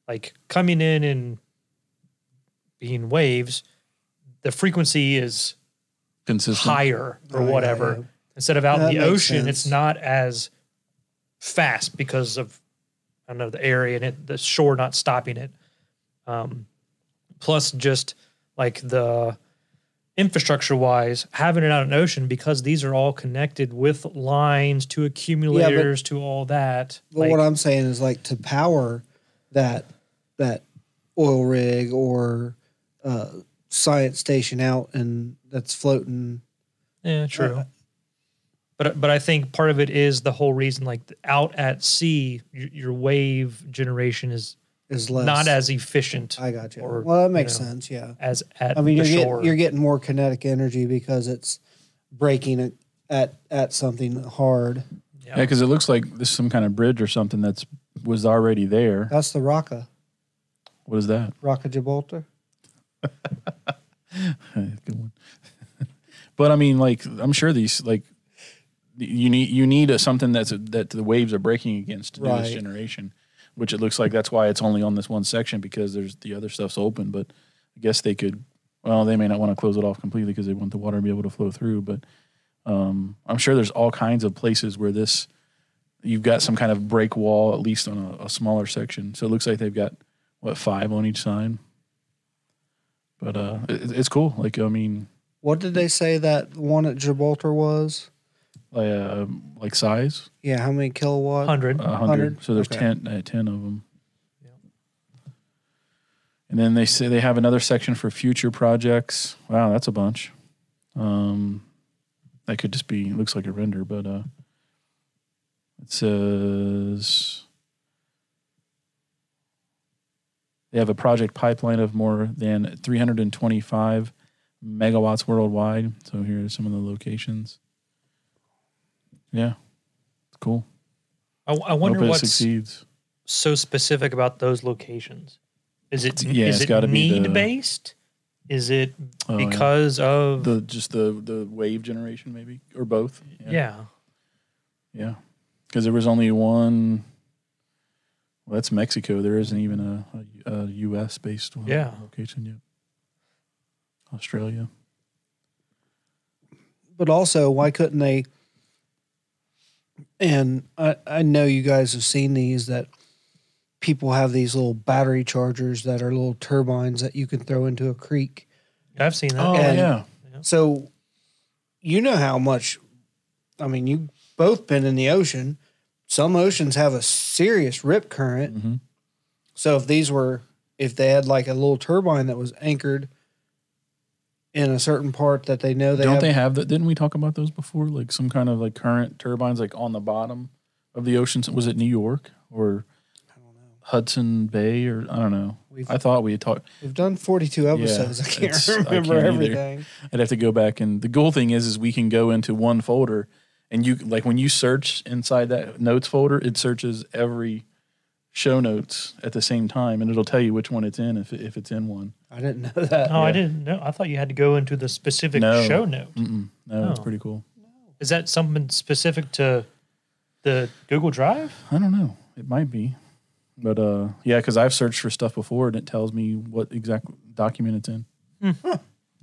like coming in and being waves the frequency is Consistent. higher or Oh, whatever. yeah. Instead of out That in the makes ocean, it's not as fast because of I don't know the area and it, the shore not stopping it. Um, plus, just like the infrastructure wise, having it out in ocean because these are all connected with lines to accumulators to all that. But like, what I'm saying is like to power that that oil rig or uh, science station out and that's floating. yeah, true. uh, but but I think part of it is the whole reason, like out at sea, your, your wave generation is Is less not as efficient I got you. or, well, that you makes know, sense. Yeah. as at I mean, the you're shore. getting, you're getting more kinetic energy because it's breaking it at at something hard. yeah. Yeah, because it looks like this is some kind of bridge or something that's was already there. That's the Raqqa, What is that? Rock of Gibraltar. Good one. but I mean, like, I'm sure these like you need you need a, something that's that the waves are breaking against to do this generation, which it looks like that's why it's only on this one section because there's the other stuff's open. But I guess they could. Well, they may not want to close it off completely because they want the water to be able to flow through. But um, I'm sure there's all kinds of places where this you've got some kind of break wall at least on a, a smaller section. So it looks like they've got what five on each side. But uh, it, it's cool. Like I mean, What did they say that one at Gibraltar was? Like uh, like size, Yeah, how many kilowatt? hundred. a hundred. 100? So there's Okay. ten, uh, 10 of them. And then they say they have another section for future projects. Wow, that's a bunch. Um, that could just be looks like a render, but uh, it says they have a project pipeline of more than 325 megawatts worldwide. So here are some of the locations. Yeah, it's cool. I, I wonder Hope it what's succeeds. so specific about those locations. Is it Yeah, is it's it gotta be the- based? Is it Oh, yeah. because of the just the the wave generation maybe or both yeah. yeah because there was only one well that's mexico there isn't even a, a, a us based one Yeah. location yet australia But also, why couldn't they? And I, I know you guys have seen these that people have these little battery chargers that are little turbines that you can throw into a creek. I've seen that. oh And- yeah So, you know how much, I mean, you both been in the ocean. Some oceans have a serious rip current. Mhm. So, if these were, if they had like a little turbine that was anchored in a certain part that they know they don't have, they have that didn't we talk about those before like some kind of like current turbines like on the bottom of the ocean was it new york or I don't know. hudson bay or i don't know We've, i thought we had talked we've done 42 episodes. I can't it's- I remember can't either. everything. I'd have to go back and the cool thing is is we can go into one folder and you like when you search inside that notes folder, it searches every show notes at the same time and it'll tell you which one it's in if if it's in one. I didn't know that. Oh, I didn't know. I thought you had to go into the specific No. show note. Mm-mm. No, it's Oh. pretty cool. Is that something specific to the Google Drive? I don't know. It might be. But uh yeah, cuz I've searched for stuff before and it tells me what exact document it's in.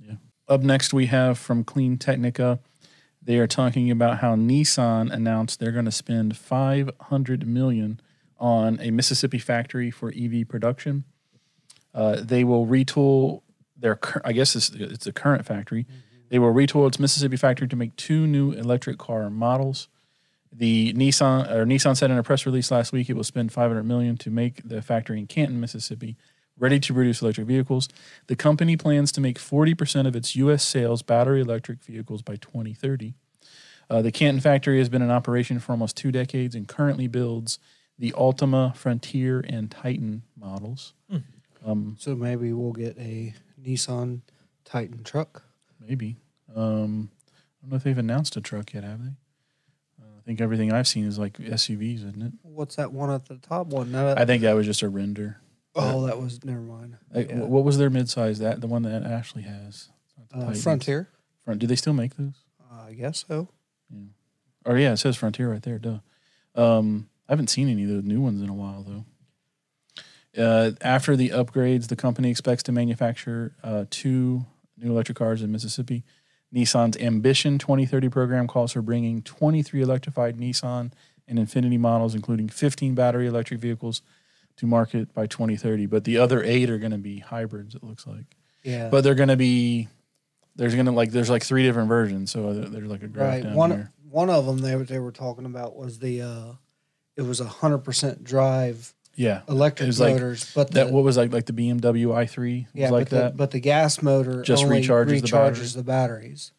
Yeah. Up next we have from CleanTechnica. They are talking about how Nissan announced they're going to spend 500 million on a Mississippi factory for EV production. Uh, they will retool their, I guess it's, it's a current factory. They will retool its Mississippi factory to make two new electric car models. The Nissan or Nissan said in a press release last week it will spend 500 million to make the factory in Canton, Mississippi, ready to produce electric vehicles. The company plans to make 40% of its U.S. sales battery electric vehicles by 2030. Uh, the Canton factory has been in operation for almost two decades and currently builds the Altima, Frontier, and Titan models. Um, So maybe we'll get a Nissan Titan truck. maybe. Um, I don't know if they've announced a truck yet, have they? Uh, I think everything I've seen is like SUVs, isn't it? What's that one at the top one? No, I think that was just a render. oh, that was never mind. Like, Yeah. What was their midsize? That the one that Ashley has. It's not Uh, Frontier. Front. Do they still make those? Uh, I guess so. Or yeah, it says Frontier right there. Duh. Um, I haven't seen any of the new ones in a while though. Uh, after the upgrades, the company expects to manufacture uh, two new electric cars in Mississippi. Nissan's Ambition 2030 program calls for bringing 23 electrified Nissan and Infiniti models, including 15 battery electric vehicles to market by 2030. But the other eight are going to be hybrids. It looks like, Yeah. but they're going to be there's going to like there's like three different versions. So there's like a graph right. down One here. one of them they were they were talking about was the uh, it was a hundred percent drive Yeah, electric was like motors, but that what was like like the BMW i3 was yeah, like but the, that. but the gas motor Just only recharges the battery. the batteries.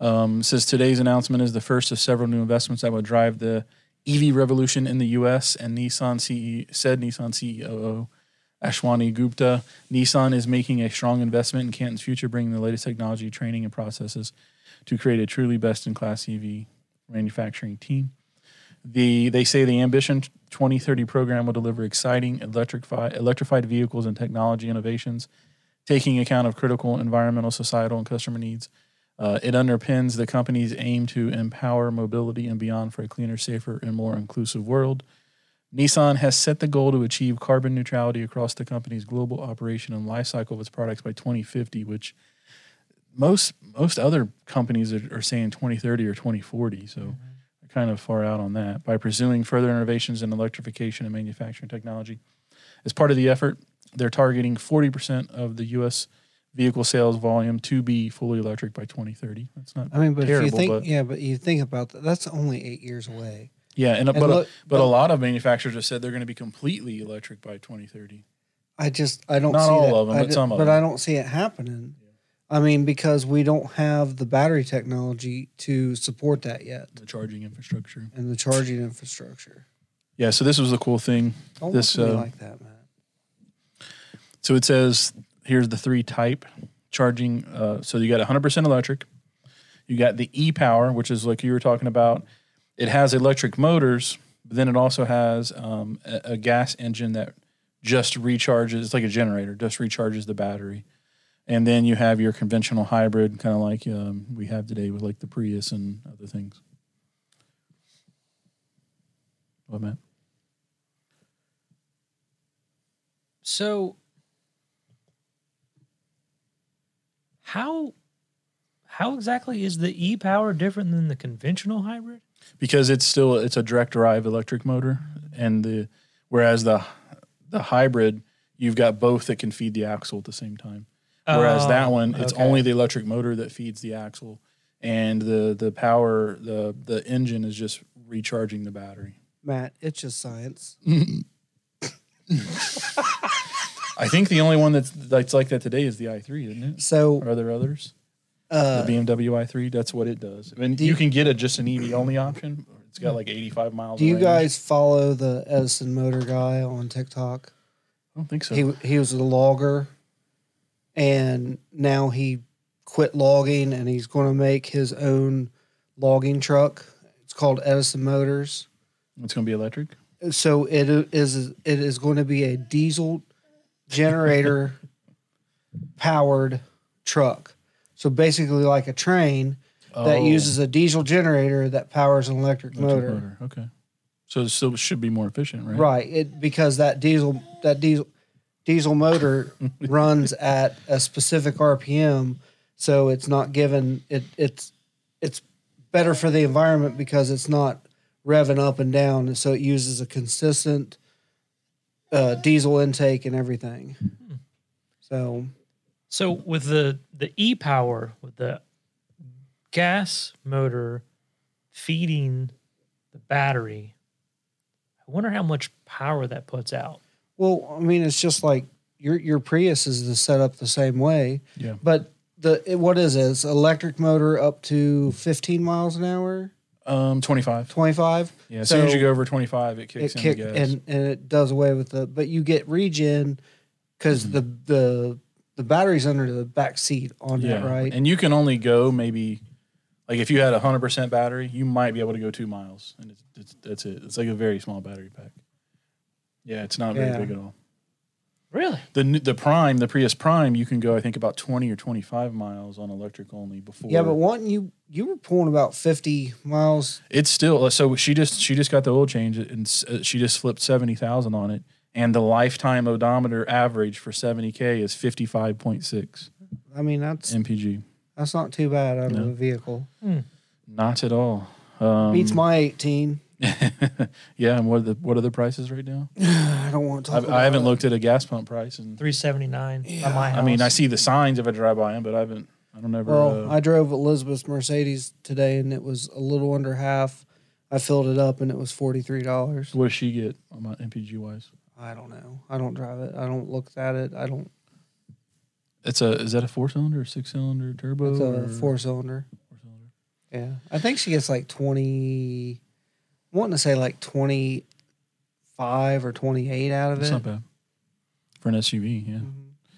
Um, says today's announcement is the first of several new investments that will drive the EV revolution in the U.S. And Nissan CE said Nissan CEO Ashwani Gupta, Nissan is making a strong investment in Canton's future, bringing the latest technology, training, and processes to create a truly best-in-class EV manufacturing team. The they say the Ambition 2030 program will deliver exciting electrified electrified vehicles and technology innovations, taking account of critical environmental, societal, and customer needs. Uh, it underpins the company's aim to empower mobility and beyond for a cleaner, safer, and more inclusive world. Nissan has set the goal to achieve carbon neutrality across the company's global operation and life cycle of its products by 2050, which most most other companies are, are saying 2030 or 2040. So kind of far out on that. By pursuing further innovations in electrification and manufacturing technology, as part of the effort, they're targeting 40% of the U.S. vehicle sales volume to be fully electric by 2030. That's not I mean, but if you think but yeah, but you think about that, that's only eight years away. yeah, and, uh, And but uh, look- but a lot of manufacturers have said they're going to be completely electric by 2030. I just I don't Not see all that. of them, I but d- some of but them. I don't see it happening. I mean, because we don't have the battery technology to support that yet, The charging infrastructure. and the charging infrastructure. Yeah, so this was the cool thing. Don't This, look at me uh, like that, man. So it says here's the three type charging. Uh, so you got 100% electric. You got the e power, which is like you were talking about. It has electric motors, but then it also has um, a, a gas engine that just recharges. It's like a generator, just recharges the battery. And then you have your conventional hybrid, kind of like um, we have today with like the Prius and other things. What, Matt? So, how how exactly is the e power different than the conventional hybrid? because it's still it's a direct drive electric motor and the whereas the the hybrid you've got both that can feed the axle at the same time whereas Oh, that one it's okay. only the electric motor that feeds the axle and the the power the the engine is just recharging the battery Matt, it's just science. i think the only one that's that's like that today is the i3 isn't it So, are there others uh, the bmw i3 that's what it does I mean, Do you you- can get a just an ev only option it's got like 85 miles do you range. guys follow the Edison Motor guy on TikTok? i don't think so He he was a logger, and now he quit logging, and he's going to make his own logging truck. It's called Edison Motors. it's going to be electric So it is it is going to be a diesel generator powered truck. So basically, like a train that Oh. uses a diesel generator that powers an electric, Electric motor. motor. Okay. So it still should be more efficient, right? Right. It because that diesel that diesel diesel motor runs at a specific RPM, so it's not given it it's it's better for the environment because it's not revving up and down, and so it uses a consistent uh, diesel intake and everything. So So with the the e power with the gas motor feeding the battery, I wonder how much power that puts out. Well, I mean, it's just like your your Prius is set up the same way, Yeah. but the it, what is it? It's electric motor up to 15 miles an hour. Um, 25. 25 Yeah. As soon as you go over 25, it kicks it kicks in kick and and it does away with the but you get regen because Mm-hmm. the the the battery's under the back seat on yeah. that right And you can only go maybe, like if you had a 100% battery, you might be able to go two miles. And it's, it's, that's it. It's like a very small battery pack. Yeah. It's not very Yeah. big at all. Really? The n- the Prime, the Prius Prime, you can go, I think, about 20 or 25 miles on electric only before. yeah but one you you were pulling about 50 miles It's still so she just she just got the oil change and s- uh, she just flipped seventy thousand on it, and the lifetime odometer average for seventy k is fifty five point six i mean that's mpg. that's not too bad out No. of a vehicle Not at all. Um, beats my 18 yeah, and what are the what are the prices right now? I don't want to talk. I, about I haven't it. looked at a gas pump price, and Three seventy nine Yeah. by my house. I mean, I see the signs if I drive by them, but I haven't. I don't ever. Well, uh, I drove Elizabeth's Mercedes today, and it was a little under half. I filled it up, and it was forty three dollars. what does she get on my MPG wise? I don't know. I don't drive it. I don't look at it. I don't. It's a is that a four cylinder, six cylinder turbo? It's a four cylinder. four-cylinder? Yeah, I think she gets like twenty. Wanting to say like twenty five or twenty eight out of That's it. not bad for an SUV. Yeah,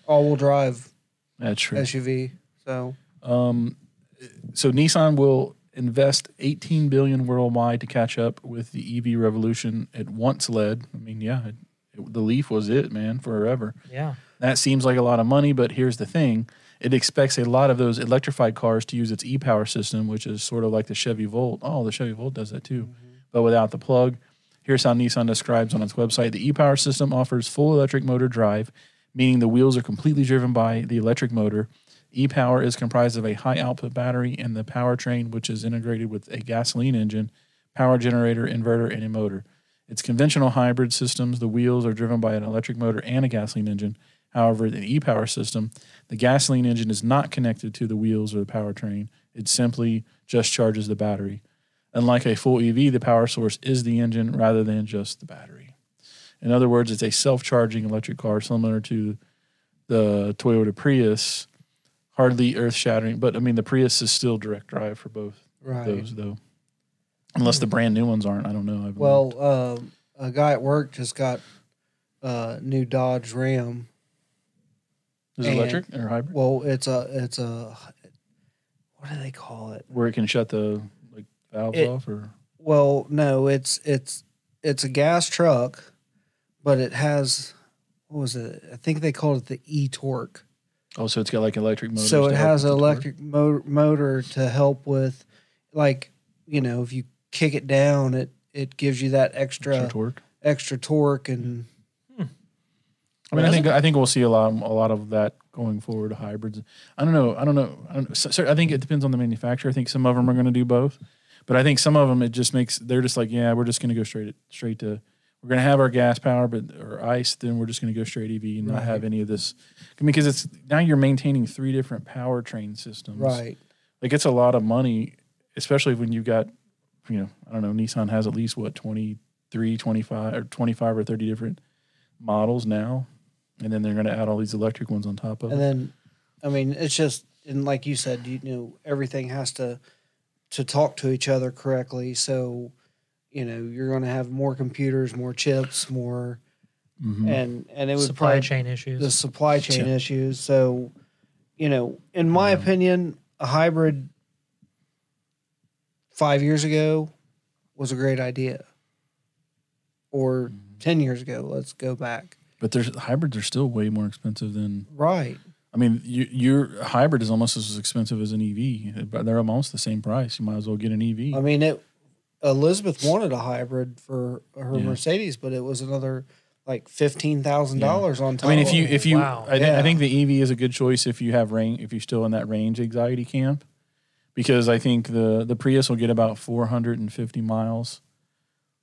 All wheel drive that's true. SUV. So Um, so Nissan will invest 18 billion worldwide to catch up with the EV revolution it once led. I mean, yeah, it, it, the Leaf was it, man, forever. yeah. That seems like a lot of money, but here's the thing: it expects a lot of those electrified cars to use its e-power system, which is sort of like the Chevy Volt. Oh, the Chevy Volt does that too, but without the plug. Here's how Nissan describes on its website: the e-power system offers full electric motor drive, meaning the wheels are completely driven by the electric motor. E-Power is comprised of a high output battery and the powertrain, which is integrated with a gasoline engine, power generator, inverter, and a motor. Its conventional hybrid systems, the wheels are driven by an electric motor and a gasoline engine. However, in the e-Power system, the gasoline engine is not connected to the wheels or the powertrain. It simply just charges the battery. Unlike a full EV, the power source is the engine rather than just the battery. In other words, it's a self-charging electric car similar to the Toyota Prius, hardly earth-shattering. But I mean, the Prius is still direct drive for both right. those, though. Unless the brand new ones aren't, I don't know. I haven't Well, uh, a guy at work just got a new Dodge Ram. is it electric or hybrid? Well, it's a it's a what do they call it? Where it can shut the like valves It- off, or Well, no, it's it's it's a gas truck, but it has what was it? I think they called it the e torque. oh, so it's got like electric motors. So it has an electric motor, motor to help with, like you know, if you kick it down, it it gives you that extra Extra torque. extra torque and hmm. I mean, I think I think we'll see a lot a lot of that going forward. Hybrids. I don't know. I don't know. I, don't, so, so I think it depends on the manufacturer. I think some of them are going to do both, but I think some of them it just makes they're just like, yeah, we're just going to go straight straight to. We're going to have our gas power, but or ICE. Then we're just going to go straight EV and not have any of this. I mean, because it's now you're maintaining three different powertrain systems. right. Like it's a lot of money, especially when you've got, you know, I don't know, Nissan has at least what 23, 25 or 25 or 30 different models now. And then they're going to add all these electric ones on top of And it. then, I mean, it's just and like you said, you know, everything has to to talk to each other correctly. So, you know, you're going to have more computers, more chips, more, Mhm. and and it would Supply probably chain issues. the supply chain Yeah. issues. So, you know, in my opinion, a hybrid five years ago was a great idea. Or Mm-hmm. ten years ago, let's go back. But there's hybrids are still way more expensive than. Right. I mean, you, your hybrid is almost as expensive as an EV, but they're almost the same price. You might as well get an EV. I mean, it. Elizabeth wanted a hybrid for her Yeah. Mercedes, but it was another like fifteen thousand dollars on top. I mean, if you if you, wow. I, thi- I think the EV is a good choice if you have range, if you're still in that range anxiety camp, because I think the the Prius will get about 450 miles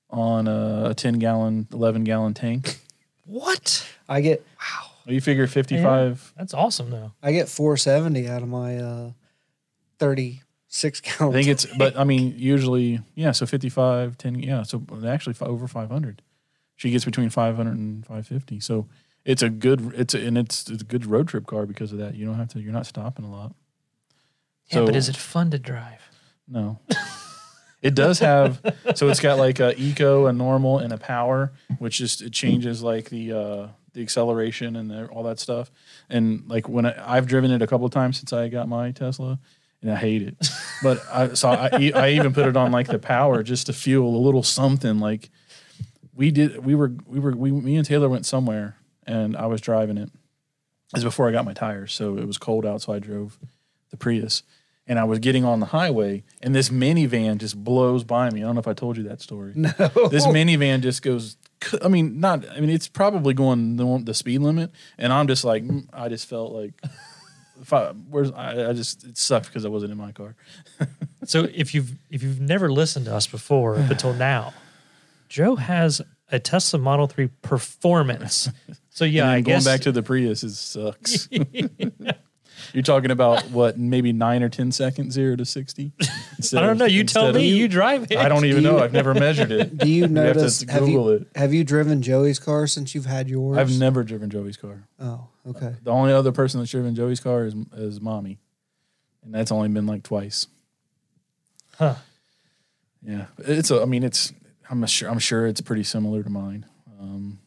on a, a 10 gallon, 11 gallon tank. what? I get Well, you figure 55. That's awesome though. I get four seventy out of my uh, thirty six I think it's, but I mean, usually, yeah. So 55, 10, yeah. So actually, fi- over 500. She gets between 500 and 550. So it's a good, it's a, and it's, it's a good road trip car because of that. You don't have to, you're not stopping a lot. Yeah, but is it fun to drive? No. it does have so it's got like a eco, a normal, and a power, which just it changes like the uh the acceleration and the, all that stuff. And like when I, I've driven it a couple of times since I got my Tesla, and I hate it. But I so I even put it on like the power just to feel a little something. Like we did, we were we were we me and Taylor went somewhere, and I was driving it. It was before I got my tires, so it was cold out, so I drove the Prius and I was getting on the highway, and this minivan just blows by me. I don't know if I told you that story. no. This minivan just goes. I mean, not. I mean, it's probably going the, the speed limit, and I'm just like, mm, I just felt like, if I, where's I, I just it sucked because I wasn't in my car. So if you've if you've never listened to us before up until now, Joe has a Tesla Model 3 Performance. So yeah, I going guess back to the Prius is sucks. You're talking about what, maybe nine or ten seconds, zero to sixty. I don't know. You tell me. You drive it. I don't even Do know. you- I've never measured it. Do you have to notice? have, Google you, it. have you driven Joey's car since you've had yours? I've never driven Joey's car. Oh, okay. The only other person that's driven Joey's car is is mommy, and that's only been like twice. Huh. Yeah, it's. A, I mean, it's. I'm sure. I'm sure it's pretty similar to mine. Um,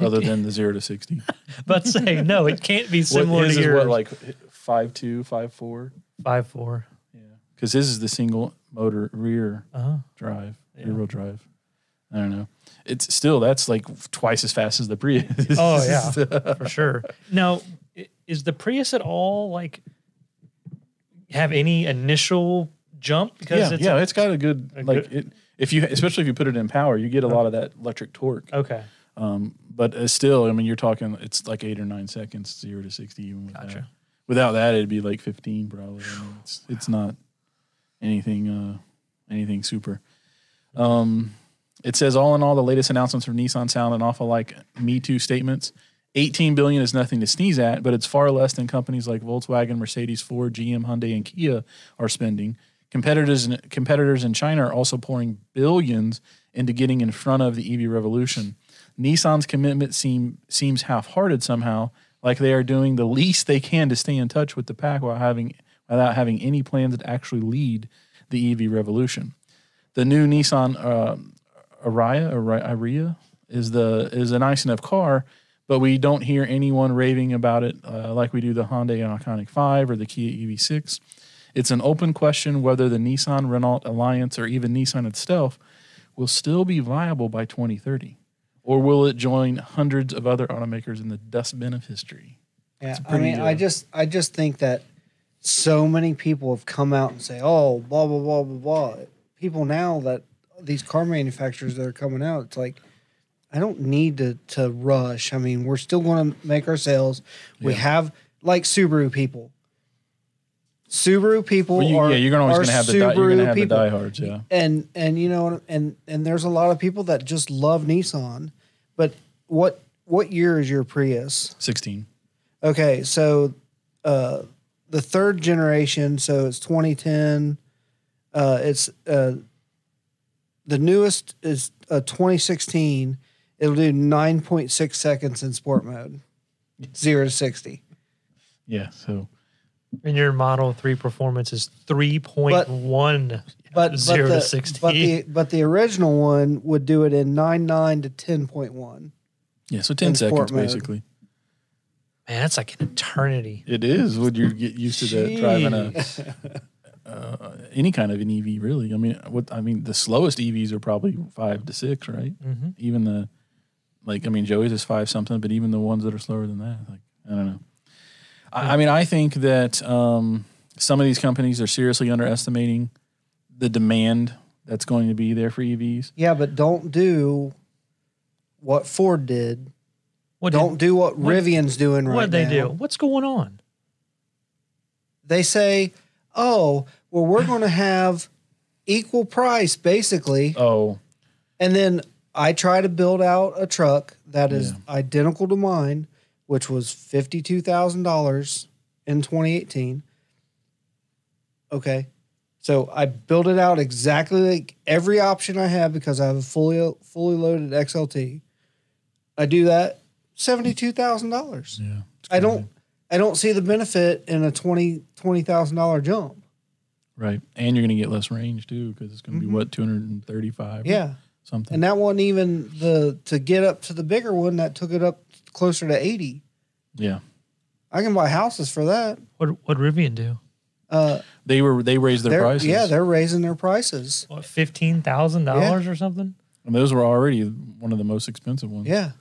other than the zero to sixty. But say no, it can't be similar what, his to is yours. what like five two, five four. Five four. Yeah, because his is the single motor rear Uh-huh. drive, Yeah. rear wheel drive. I don't know. It's still that's like twice as fast as the Prius. Oh yeah, for sure. Now, is the Prius at all like have any initial jump because yeah, it's yeah, it's got a good a like good- it. If you, especially if you put it in power, you get a lot of that electric torque. okay. Um, but uh, still, I mean, you're talking it's like eight or nine seconds, zero to sixty. Even with that. Gotcha. Without that, it'd be like fifteen probably. I mean, it's it's not anything uh, anything super. Um, it says all in all, the latest announcements from Nissan sound an awful like Me Too statements. 18 billion is nothing to sneeze at, but it's far less than companies like Volkswagen, Mercedes, Ford, GM, Hyundai, and Kia are spending. Competitors competitors in China are also pouring billions into getting in front of the EV revolution. Nissan's commitment seem, seems half-hearted somehow, like they are doing the least they can to stay in touch with the pack while having without having any plans to actually lead the EV revolution. The new Nissan uh, is the is a nice enough car, but we don't hear anyone raving about it uh, like we do the Hyundai Ioniq 5 or the Kia EV6. It's an open question whether the Nissan Renault alliance or even Nissan itself will still be viable by 2030, or will it join hundreds of other automakers in the dustbin of history? Yeah, I mean, I just, I just think that so many people have come out and say, "Oh, blah blah blah blah blah." People now that these car manufacturers that are coming out, it's like, I don't need to to rush. I mean, we're still going to make our sales. We Yeah. have like Subaru people. Subaru people Well, you, are yeah, you're always going to have the di- you're to have the people. diehards, yeah. and and you know and and there's a lot of people that just love Nissan, but what what year is your Prius? 16. Okay, so uh, the third generation, so it's 2010. Uh, it's uh, the newest is uh, 2016. It'll do 9.6 seconds in sport mode, zero to 60. Yeah, so And your Model 3 performance is 3.1. But Zero but to the, 60. But the but the original one would do it in 9.9 to 10.1. yeah, so 10 In seconds basically. Man, that's like an eternity. It is. Would you get used to the driving a uh, any kind of an EV? Really? I mean, what I mean, the slowest EVs are probably five to six, right? Mm-hmm. Even the like, I mean, Joey's is five something, but even the ones that are slower than that, like, I don't know. I, I mean, I think that um, some of these companies are seriously underestimating the demand that's going to be there for EVs. Yeah, but don't do what Ford did. What Don't do what, what- Rivian's doing right now. What they now. do? What's going on? They say, "Oh, well, we're going to have equal price, basically." Oh, And then I try to build out a truck that is Yeah. identical to mine, which was fifty-two thousand dollars in 2018. Okay, so I built it out exactly like every option I have because I have a fully fully loaded XLT. I do that seventy-two thousand dollars. yeah. I don't I don't see the benefit in a twenty twenty thousand dollar jump. Right, and you're going to get less range too because it's going to Mhm. be what 235. Yeah. something. And that wasn't even the to get up to the bigger one that took it up closer to 80. Yeah, I can buy houses for that. What what Rivian do? Uh they were they raised their they're, prices. yeah, they're raising their prices. What fifteen thousand dollars or something? and those were already one of the most expensive ones. Yeah.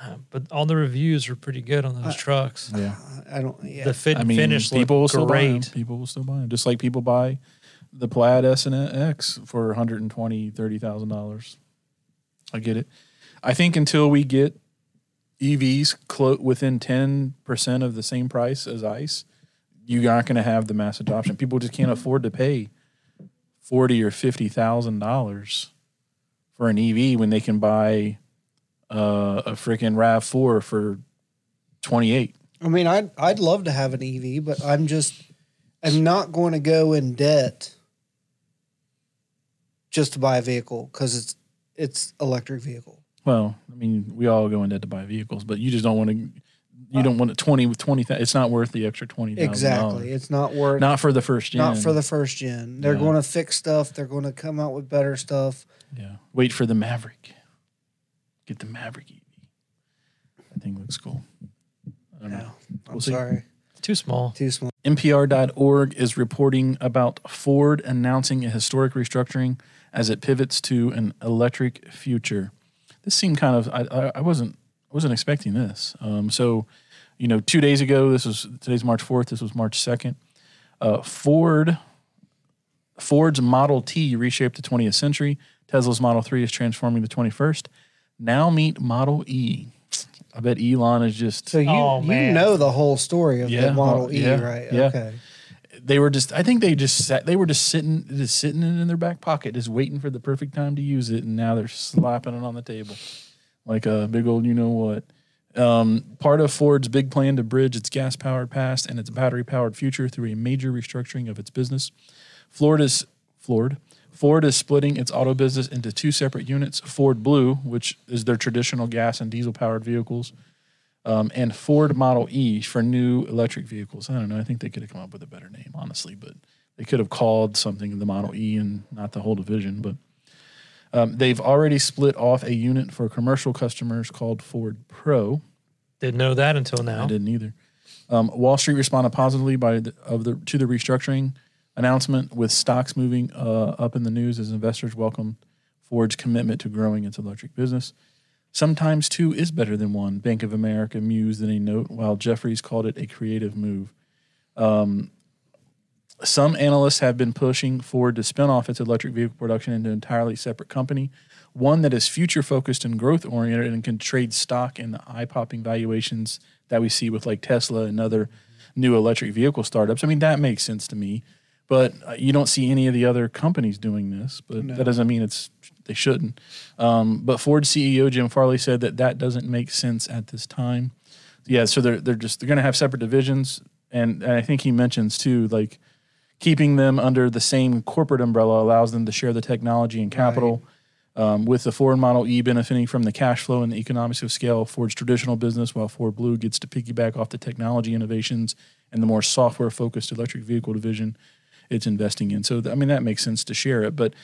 Uh, but all the reviews were pretty good on those trucks. yeah. I don't yeah. The fit I and mean, finish people will look still buy 'em. great. People will still buy them, just like people buy the Plaid S and X for 120 thousand dollars. I get it. I think until we get EVs clo- within 10 percent of the same price as ICE, you aren't going to have the mass adoption. People just can't afford to pay forty or fifty thousand dollars for an EV when they can buy uh, a freaking Rav Four for twenty eight. I mean, I'd I'd love to have an EV, but I'm just I'm not going to go in debt just to buy a vehicle because it's it's electric vehicle. Well, I mean, we all go in debt to buy vehicles, but you just don't want to. You don't want it twenty with twenty. It's not worth the extra twenty. Exactly, it's not worth Not for the first gen. not for the first gen. They're Yeah. going to fix stuff. They're going to come out with better stuff. Yeah. Wait for the Maverick. Get the Maverick EV. That thing looks cool. I don't know. No, I'm We'll see. sorry, Too small. too small. NPR.org is reporting about Ford announcing a historic restructuring as it pivots to an electric future. This seemed kind of I, I, I wasn't I wasn't expecting this. Um, so, you know, two days ago, this was today's March fourth. This was March second. Uh, Ford Ford's Model T reshaped the 20th century. Tesla's Model 3 is transforming the 21st. Now meet Model E. I bet Elon is just So you Oh, you know the whole story of Yeah, the Model well, E, yeah, right? yeah. Okay. They were just I think they just sat they were just sitting just sitting it in their back pocket, just waiting for the perfect time to use it, and now they're slapping it on the table. Like a big old you know what. Um, part of Ford's big plan to bridge its gas powered past and its battery powered future through a major restructuring of its business. Florida's Ford. Ford is splitting its auto business into two separate units Ford Blue, which is their traditional gas and diesel powered vehicles, um, and Ford Model E for new electric vehicles. I don't know. I think they could have come up with a better name, honestly, but they could have called something the Model E and not the whole division. But um, they've already split off a unit for commercial customers called Ford Pro. Didn't know that until now. I didn't either. Um, Wall Street responded positively by the, of the to the restructuring announcement, with stocks moving uh, up in the news as investors welcomed Ford's commitment to growing its electric business. Sometimes two is better than one. Bank of America mused in a note, while Jefferies called it a creative move. Um, some analysts have been pushing Ford to spin off its electric vehicle production into an entirely separate company, one that is future focused and growth oriented and can trade stock in the eye popping valuations that we see with like Tesla and other new electric vehicle startups. I mean, that makes sense to me, but uh, you don't see any of the other companies doing this. But that doesn't mean it's they shouldn't. Um, but Ford CEO Jim Farley said that that doesn't make sense at this time. Yeah, so they're they're just they're going to have separate divisions, and, and I think he mentions too like keeping them under the same corporate umbrella allows them to share the technology and capital. Um, with the Ford Model E benefiting from the cash flow and the economics of scale Ford's traditional business, while Ford Blue gets to piggyback off the technology innovations and the more software focused electric vehicle division it's investing in. So, th- I mean, that makes sense to share it. But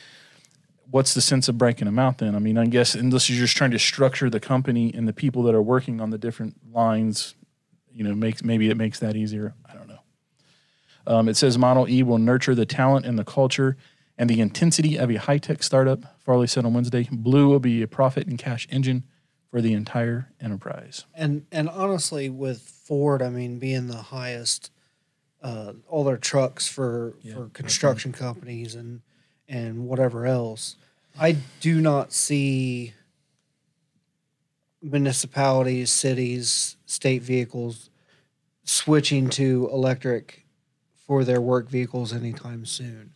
what's the sense of breaking them out then? I mean, I guess unless you're just trying to structure the company and the people that are working on the different lines, you know, makes maybe it makes that easier. I don't know. Um, it says Model E will nurture the talent and the culture and the intensity of a high tech startup. Farley said on Wednesday, Blue will be a profit and cash engine for the entire enterprise. And and honestly, with Ford, I mean, being the highest, uh, all their trucks for for construction companies and and whatever else, I do not see municipalities, cities, state vehicles switching to electric for their work vehicles anytime soon.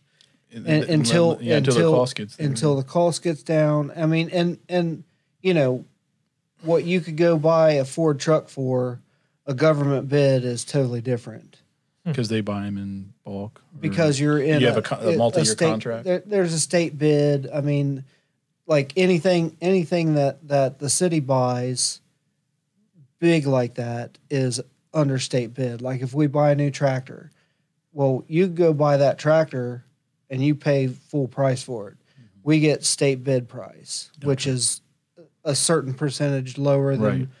And, until yeah, until, the cost gets there. until the cost gets down. I mean, and and you know what you could go buy a Ford truck for, a government bid is totally different because they buy them in bulk. because you're in You have a a multi-year state- contract? There, there's a state bid. I mean, like anything anything that that the city buys big like that is under state bid. Like if we buy a new tractor, well, you go buy that tractor and you pay full price for it. Mm-hmm. We get state bid price, which is a certain percentage lower than It's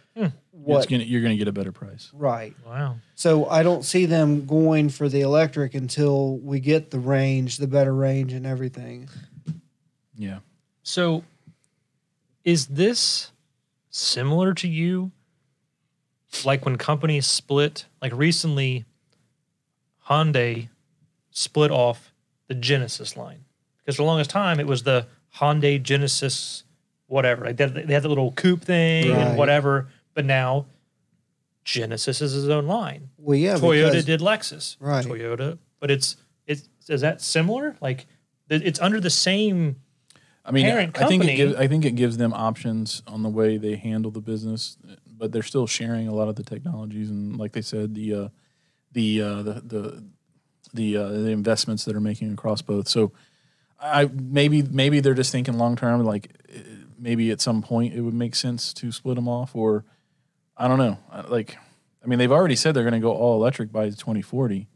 what gonna, you're going to get a better price. right. Wow. So I don't see them going for the electric until we get the range, the better range and everything. Yeah. So, is this similar to you? Like when companies split, like recently, Hyundai split off the Genesis line because for the longest time it was the Hyundai Genesis, whatever. Like they, they had the little coupe thing Right. and whatever, but now Genesis is his own line. Well, yeah, Toyota because- did Lexus, Right. Toyota, but it's it's is that similar? Like it's under the same I mean, parent I think it gives, I think it gives them options on the way they handle the business, but they're still sharing a lot of the technologies and, like they said, the uh, the, uh, the the the uh, the investments that are making across both. So, I maybe maybe they're just thinking long term, like eh, maybe at some point it would make sense to split them off, or I don't know. Like, I mean, they've already said they're going to go all electric by 2040.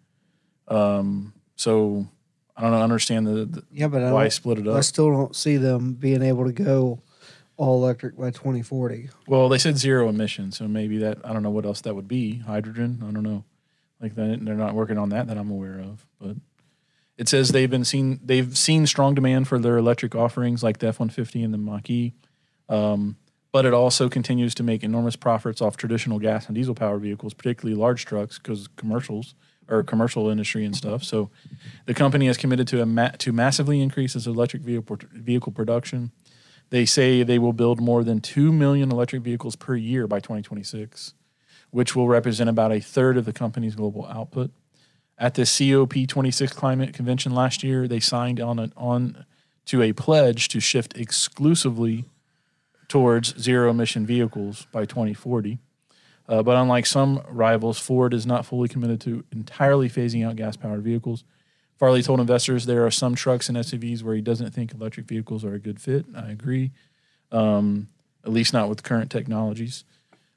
Um, so I don't know, understand the, the Yeah, but I, why don't, split it up. I still don't see them being able to go all electric by 2040. Well, they said zero emissions, so maybe that I don't know what else that would be. Hydrogen, I don't know. Like they're not working on that that I'm aware of. But it says they've been seen they've seen strong demand for their electric offerings like the F150 and the Mach-E. Um, but it also continues to make enormous profits off traditional gas and diesel powered vehicles, particularly large trucks, because commercials or commercial industry and stuff. So, the company has committed to ma- to massively increase its electric vehicle vehicle production. They say they will build more than 2 million electric vehicles per year by 2026, which will represent about a third of the company's global output. At the COP26 climate convention last year, they signed on on to a pledge to shift exclusively towards zero emission vehicles by 2040. Uh, but unlike some rivals, Ford is not fully committed to entirely phasing out gas powered vehicles. Farley told investors there are some trucks and SUVs where he doesn't think electric vehicles are a good fit. I agree, um, at least not with current technologies.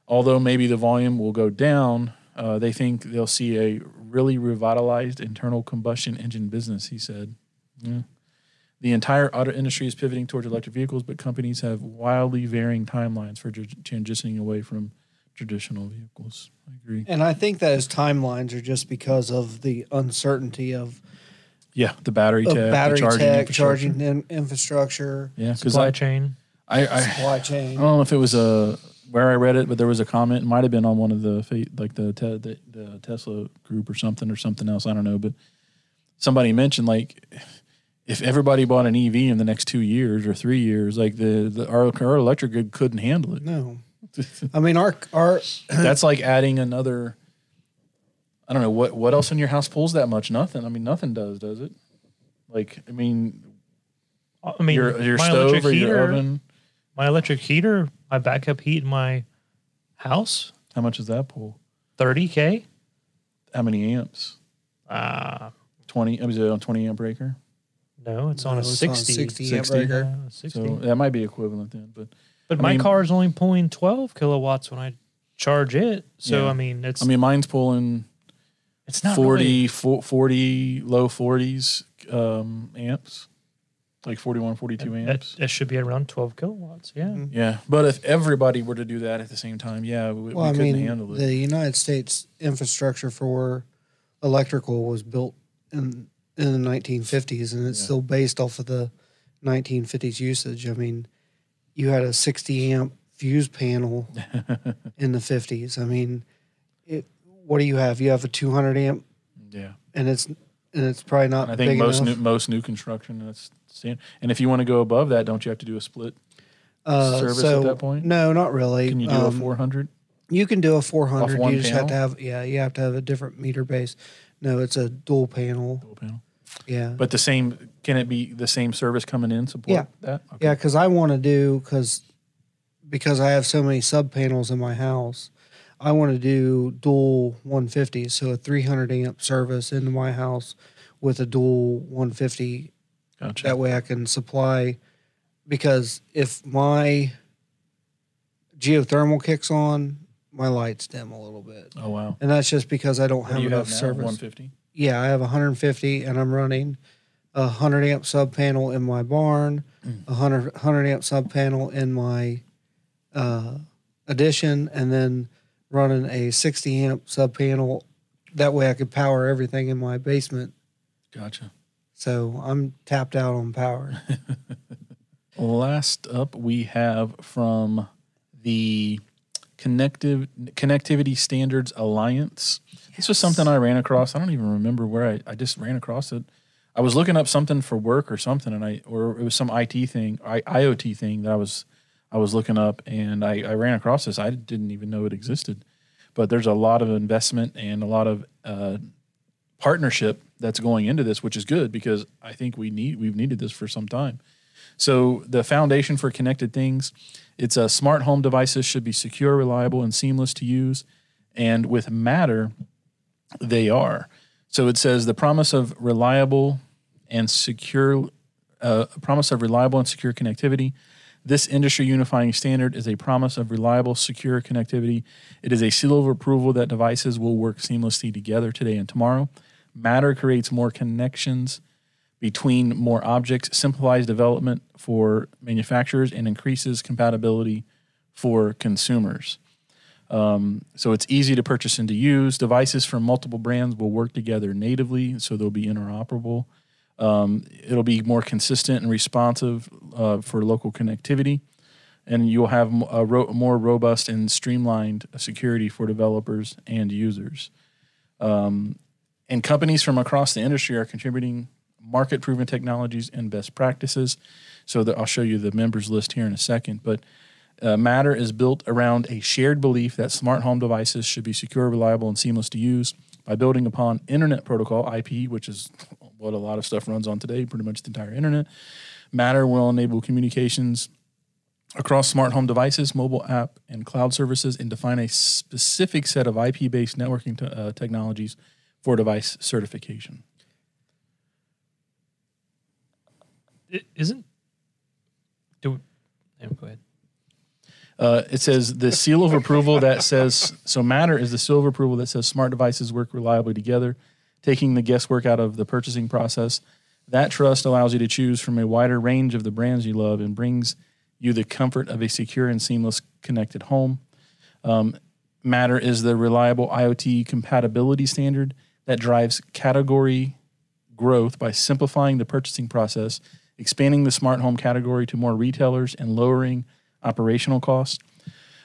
Although maybe the volume will go down, uh, they think they'll see a really revitalized internal combustion engine business, he said. Yeah. The entire auto industry is pivoting towards electric vehicles, but companies have wildly varying timelines for transitioning away from traditional vehicles. I agree. And I think that those timelines are just because of the uncertainty of, Yeah, the battery tech, battery the charging tech, infrastructure. charging in, infrastructure, Yeah, Supply I, chain. I, I, supply chain. I don't know if it was a where I read it, but there was a comment. It might have been on one of the like the, te- the the Tesla group or something or something else. I don't know, but somebody mentioned like if everybody bought an EV in the next two years or three years, like the, the our, our electric grid couldn't handle it. No. I mean, our, our, That's like adding another. I don't know what what else in your house pulls that much. Nothing. I mean, nothing does, does it? Like, I mean, I mean, your your my stove electric or your heater, oven. my electric heater, my backup heat in my house, How much does that pull? 30K. How many amps? Uh, Twenty. Was it on twenty amp breaker? No, it's on No, a it's on a 60. 60 amp Yeah, 60. So that might be equivalent then. But but I my mean- car is only pulling 12 kilowatts when I charge it. So, Yeah. I mean, it's I mean, mine's pulling it's not 40, really- fo- 40 low 40s um, amps, like 41, 42 that, amps. that should be around 12 kilowatts. Yeah. Mhm. Yeah. But if everybody were to do that at the same time, yeah, we, well, we couldn't mean, handle it. the United States infrastructure for electrical was built in in the 1950s, and it's Yeah. still based off of the 1950s usage. I mean, you had a 60 amp fuse panel in the 50s. I mean, it. What do you have? You have a 200 amp, yeah. and it's and it's probably not And I think most new, most new construction that's stand. And if you want to go above that, don't you have to do a split? uh, service at that point? No, not really. Can you do a Um, 400? You can do a 400. one You just have to have yeah, you have to have a different meter base. No, it's a dual panel. Dual panel. Yeah. But the same, can it be the same service coming in support Yeah. that? Okay. Yeah, because I want to do because because I have so many sub panels in my house. I want to do dual 150s, so a 300 amp service into my house with a dual 150. Gotcha. That way, I can supply. Because if my geothermal kicks on, my lights dim a little bit, oh, wow. and that's just because I don't have enough have service. 150? Yeah, I have 150 and I'm running a 100 amp sub panel in my barn, Mm. a 100, 100 amp sub panel in my uh, addition, and then running a 60 amp sub panel. That way I could power everything in my basement. Gotcha. So I'm tapped out on power. Last up, we have from the Connective Connectivity Standards Alliance. This was something I ran across. I don't even remember where I, I just ran across it. I was looking up something for work or something, and I or it was some IT thing, I, IoT thing that I was I was looking up, and I, I ran across this. I didn't even know it existed, but there's a lot of investment and a lot of uh, partnership that's going into this, which is good because I think we need we've needed this for some time. So the foundation for connected things, it's a smart home devices should be secure, reliable, and seamless to use. And with Matter, they are. So it says the promise of reliable and secure, uh, promise of reliable and secure connectivity. This industry unifying standard is a promise of reliable, secure connectivity. It is a seal of approval that devices will work seamlessly together today and tomorrow. Matter creates more connections between more objects, simplifies development for manufacturers, and increases compatibility for consumers. Um, so it's easy to purchase and to use. Devices from multiple brands will work together natively, so they'll be interoperable. Um, it'll be more consistent and responsive uh, for local connectivity, and you'll have a ro- more robust and streamlined security for developers and users. Um, and companies from across the industry are contributing market proven technologies and best practices. So that I'll show you the members list here in a second, but uh, Matter is built around a shared belief that smart home devices should be secure, reliable, and seamless to use by building upon Internet Protocol (IP), which is what a lot of stuff runs on today, pretty much the entire internet. Matter will enable communications across smart home devices, mobile app, and cloud services, and define a specific set of IP-based networking te- uh, technologies for device certification. It isn't. Do. Yeah, go ahead. Uh, it says the seal of approval that says so matter is the seal of approval that says smart devices work reliably together taking the guesswork out of the purchasing process that trust allows you to choose from a wider range of the brands you love and brings you the comfort of a secure and seamless connected home um, matter is the reliable iot compatibility standard that drives category growth by simplifying the purchasing process expanding the smart home category to more retailers and lowering operational costs.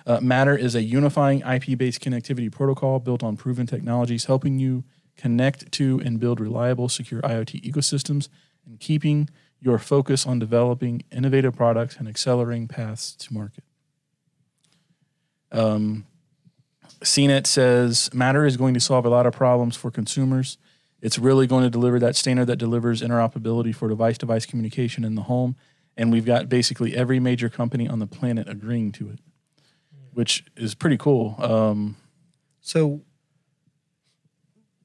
Uh, Matter is a unifying IP based connectivity protocol built on proven technologies, helping you connect to and build reliable, secure IoT ecosystems and keeping your focus on developing innovative products and accelerating paths to market. Um, CNET says Matter is going to solve a lot of problems for consumers. It's really going to deliver that standard that delivers interoperability for device device communication in the home and we've got basically every major company on the planet agreeing to it, which is pretty cool. Um, So,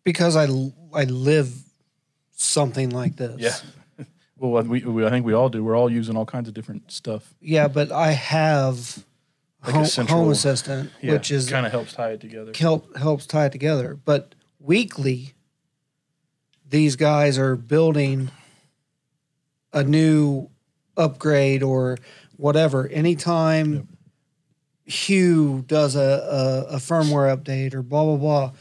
because I I live something like this. yeah. well, we, we, I think we all do. We're all using all kinds of different stuff. Yeah, but I have Like a home, central- home assistant, Yeah, which is kind of helps tie it together. help helps tie it together. But weekly, these guys are building a new upgrade or whatever. Anytime Yep. Hue does a, a, a firmware update or blah blah blah,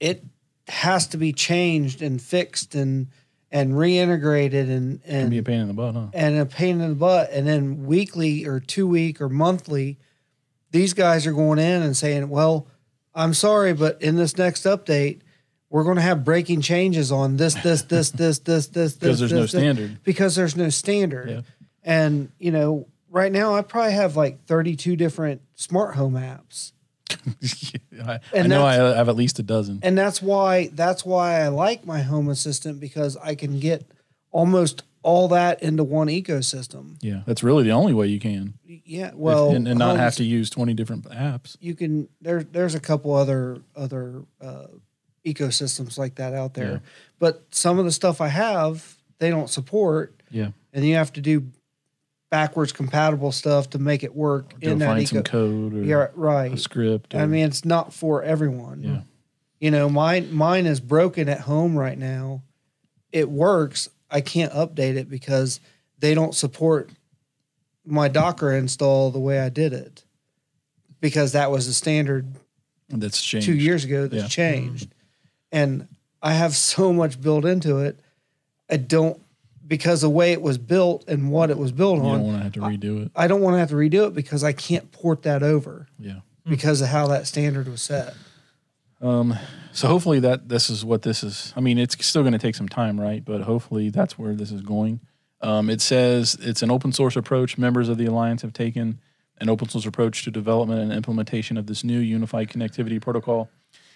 it has to be changed and fixed and and reintegrated and Can be a pain in the butt, huh? and a pain in the butt. And then weekly or two week or monthly, these guys are going in and saying, "Well, I'm sorry, but in this next update, we're going to have breaking changes on this, this, this, this, this, this, Because this, there's no this, this," standard. Because there's no standard. And you know, right now I probably have like 32 different smart home apps. I, I And know I have at least a dozen. And that's why that's why I like my home assistant because I can get almost all that into one ecosystem. Yeah, that's really the only way you can. Yeah, well, and, and not have to use 20 different apps. you can there there's a couple other other uh, ecosystems like that out there Yeah. but some of the stuff i have they don't support Yeah. and you have to do backwards compatible stuff to make it work in that find eco some code or yeah a right script. i mean it's not for everyone yeah. you know mine mine is broken at home right now it works i can't update it because they don't support my docker install the way i did it because that was the standard That's changed. two years ago that's Yeah. changed. And I have so much built into it. I don't because the way it was built and what it was built on. You don't want to have to redo it. I don't want to have to redo it because I can't port that over Yeah. because of how that standard was set. Um, so hopefully that this is what this is. I mean, it's still going to take some time, right? But hopefully that's where this is going. Um, it says it's an open source approach. Members of the alliance have taken an open source approach to development and implementation of this new unified connectivity protocol.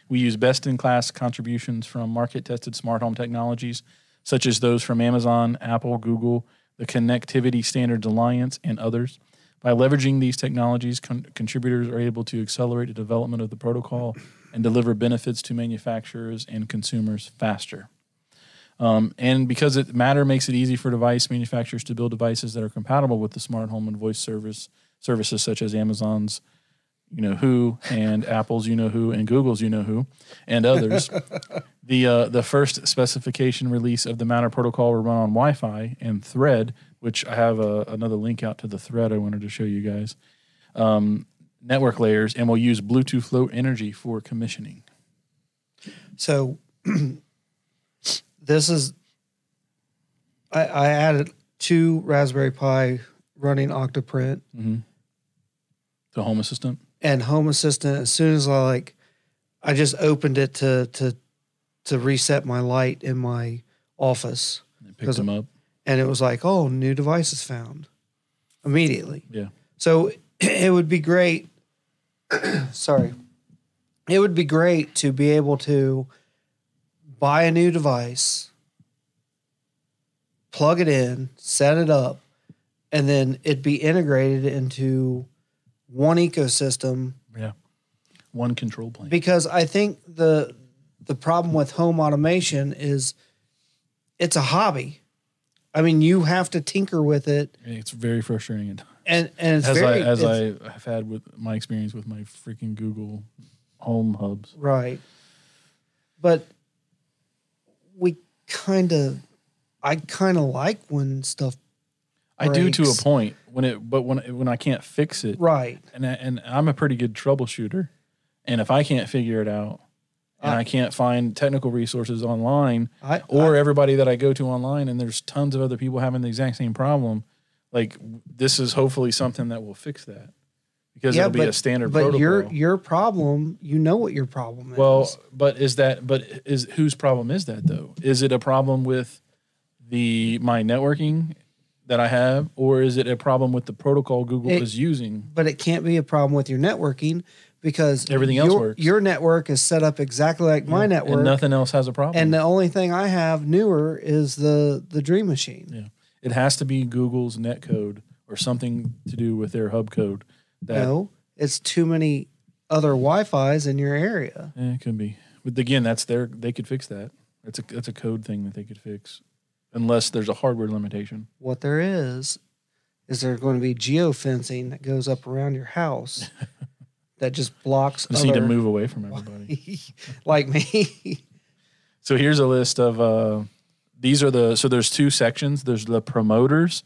We use best in class contributions from market tested smart home technologies, such as those from Amazon, Apple, Google, the Connectivity Standards Alliance, and others. By leveraging these technologies, con- contributors are able to accelerate the development of the protocol and deliver benefits to manufacturers and consumers faster. Um, and because it Matter makes it easy for device manufacturers to build devices that are compatible with the smart home and voice service services such as Amazon's you know who and Apple's you know who and Google's you know who and others. the uh, the first specification release of the Matter protocol will run on Wi-Fi and Thread, which I have a, another link out to the Thread I wanted to show you guys. Um, network layers and will use Bluetooth Low Energy for commissioning. So this is I, I added two Raspberry Pi running Octoprint The Home Assistant. And Home Assistant. As soon as I like, I just opened it to to to reset my light in my office, It picked them up. and it was like, oh, new devices found immediately. Yeah. So it would be great. sorry. It would be great to be able to buy a new device, plug it in, set it up, and then it'd be integrated into one ecosystem Yeah. One control plane. because I think the the problem with home automation is it's a hobby. I mean, you have to tinker with it It's very frustrating at times. and and it's as very I as it's- I have had with my experience with my freaking Google Home hubs. Right. But we kind of, I kind of like when stuff, I do to a point when it, but when when I can't fix it, right. and I, and I'm a pretty good troubleshooter, and if I can't figure it out, and I- I can't find technical resources online, I, or everybody that I go to online, and there's tons of other people having the exact same problem, like this is hopefully something that will fix that because it'll be a standard but protocol. your your problem, you know what your problem is. Well, but is that but is whose problem is that though? Is it a problem with the my networking that I have, or is it a problem with the protocol Google It- is using? but it can't be a problem with your networking because Everything else your, works. Your network is set up exactly like my network, and nothing else has a problem. and the only thing I have newer is the the Dream Machine. yeah, it has to be Google's net code or something to do with their hub code. That No, it's too many other Wi-Fi's in your area. eh, it could be, but again, that's their they could fix that. That's a that's a code thing that they could fix, unless there's a hardware limitation. What there is, is there going to be geofencing that goes up around your house that just blocks Just need to move away from everybody. like me. So here's a list of uh, these are the so there's two sections. There's the promoters,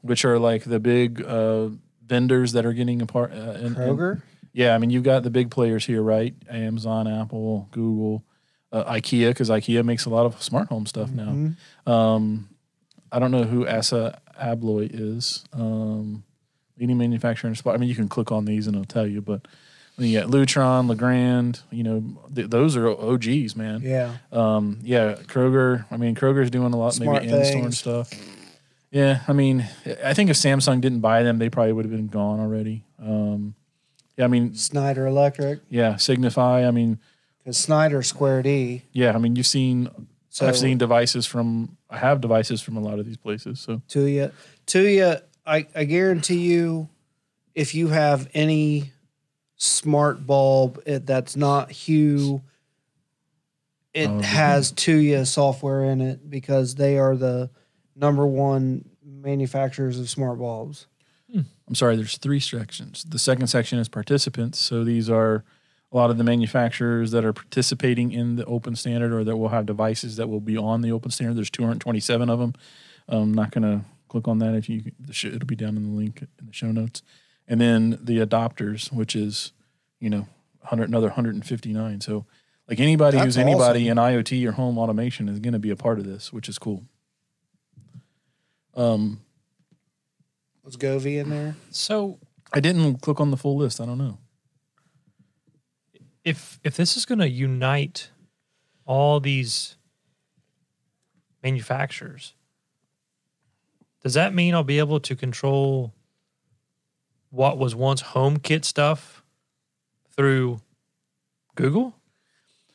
which are like the big uh, vendors that are getting a part. Uh, in- in- Kroger. yeah, I mean you've got the big players here, right? Amazon, Apple, Google, uh, IKEA, because IKEA makes a lot of smart home stuff now. Um, I don't know who Assa Abloy is. Um, leading manufacturer in spot. I mean, you can click on these and it'll tell you, but. You got Lutron, Legrand, you know, th- those are OGs, man. Yeah. Um, yeah, Kroger. I mean, Kroger's doing a lot, Smart maybe in store and stuff. Yeah, I mean, I think if Samsung didn't buy them, they probably would have been gone already. Um, yeah, I mean, Schneider Electric. yeah, Signify. I mean, Because Schneider Square D. yeah, I mean, you've seen. So I've seen devices from. I have devices from a lot of these places. So Tuya, Tuya, I, I guarantee you, if you have any smart bulb it, that's not Hue, it Oh, has Tuya software in it because they are the number one manufacturers of smart bulbs. Hmm. I'm sorry. There's three sections. The second section is participants. So these are a lot of the manufacturers that are participating in the open standard or that will have devices that will be on the open standard. There's 227 of them. I'm not going to click on that if you. It'll be down in the link in the show notes. And then the adopters, which is, you know, 100 another 159. So like anybody That's who's anybody in IoT or home automation is going to be a part of this, which is cool. Um, Was Govee in there? So I didn't click on the full list. I don't know. If if this is going to unite all these manufacturers, does that mean I'll be able to control what was once HomeKit stuff through Google?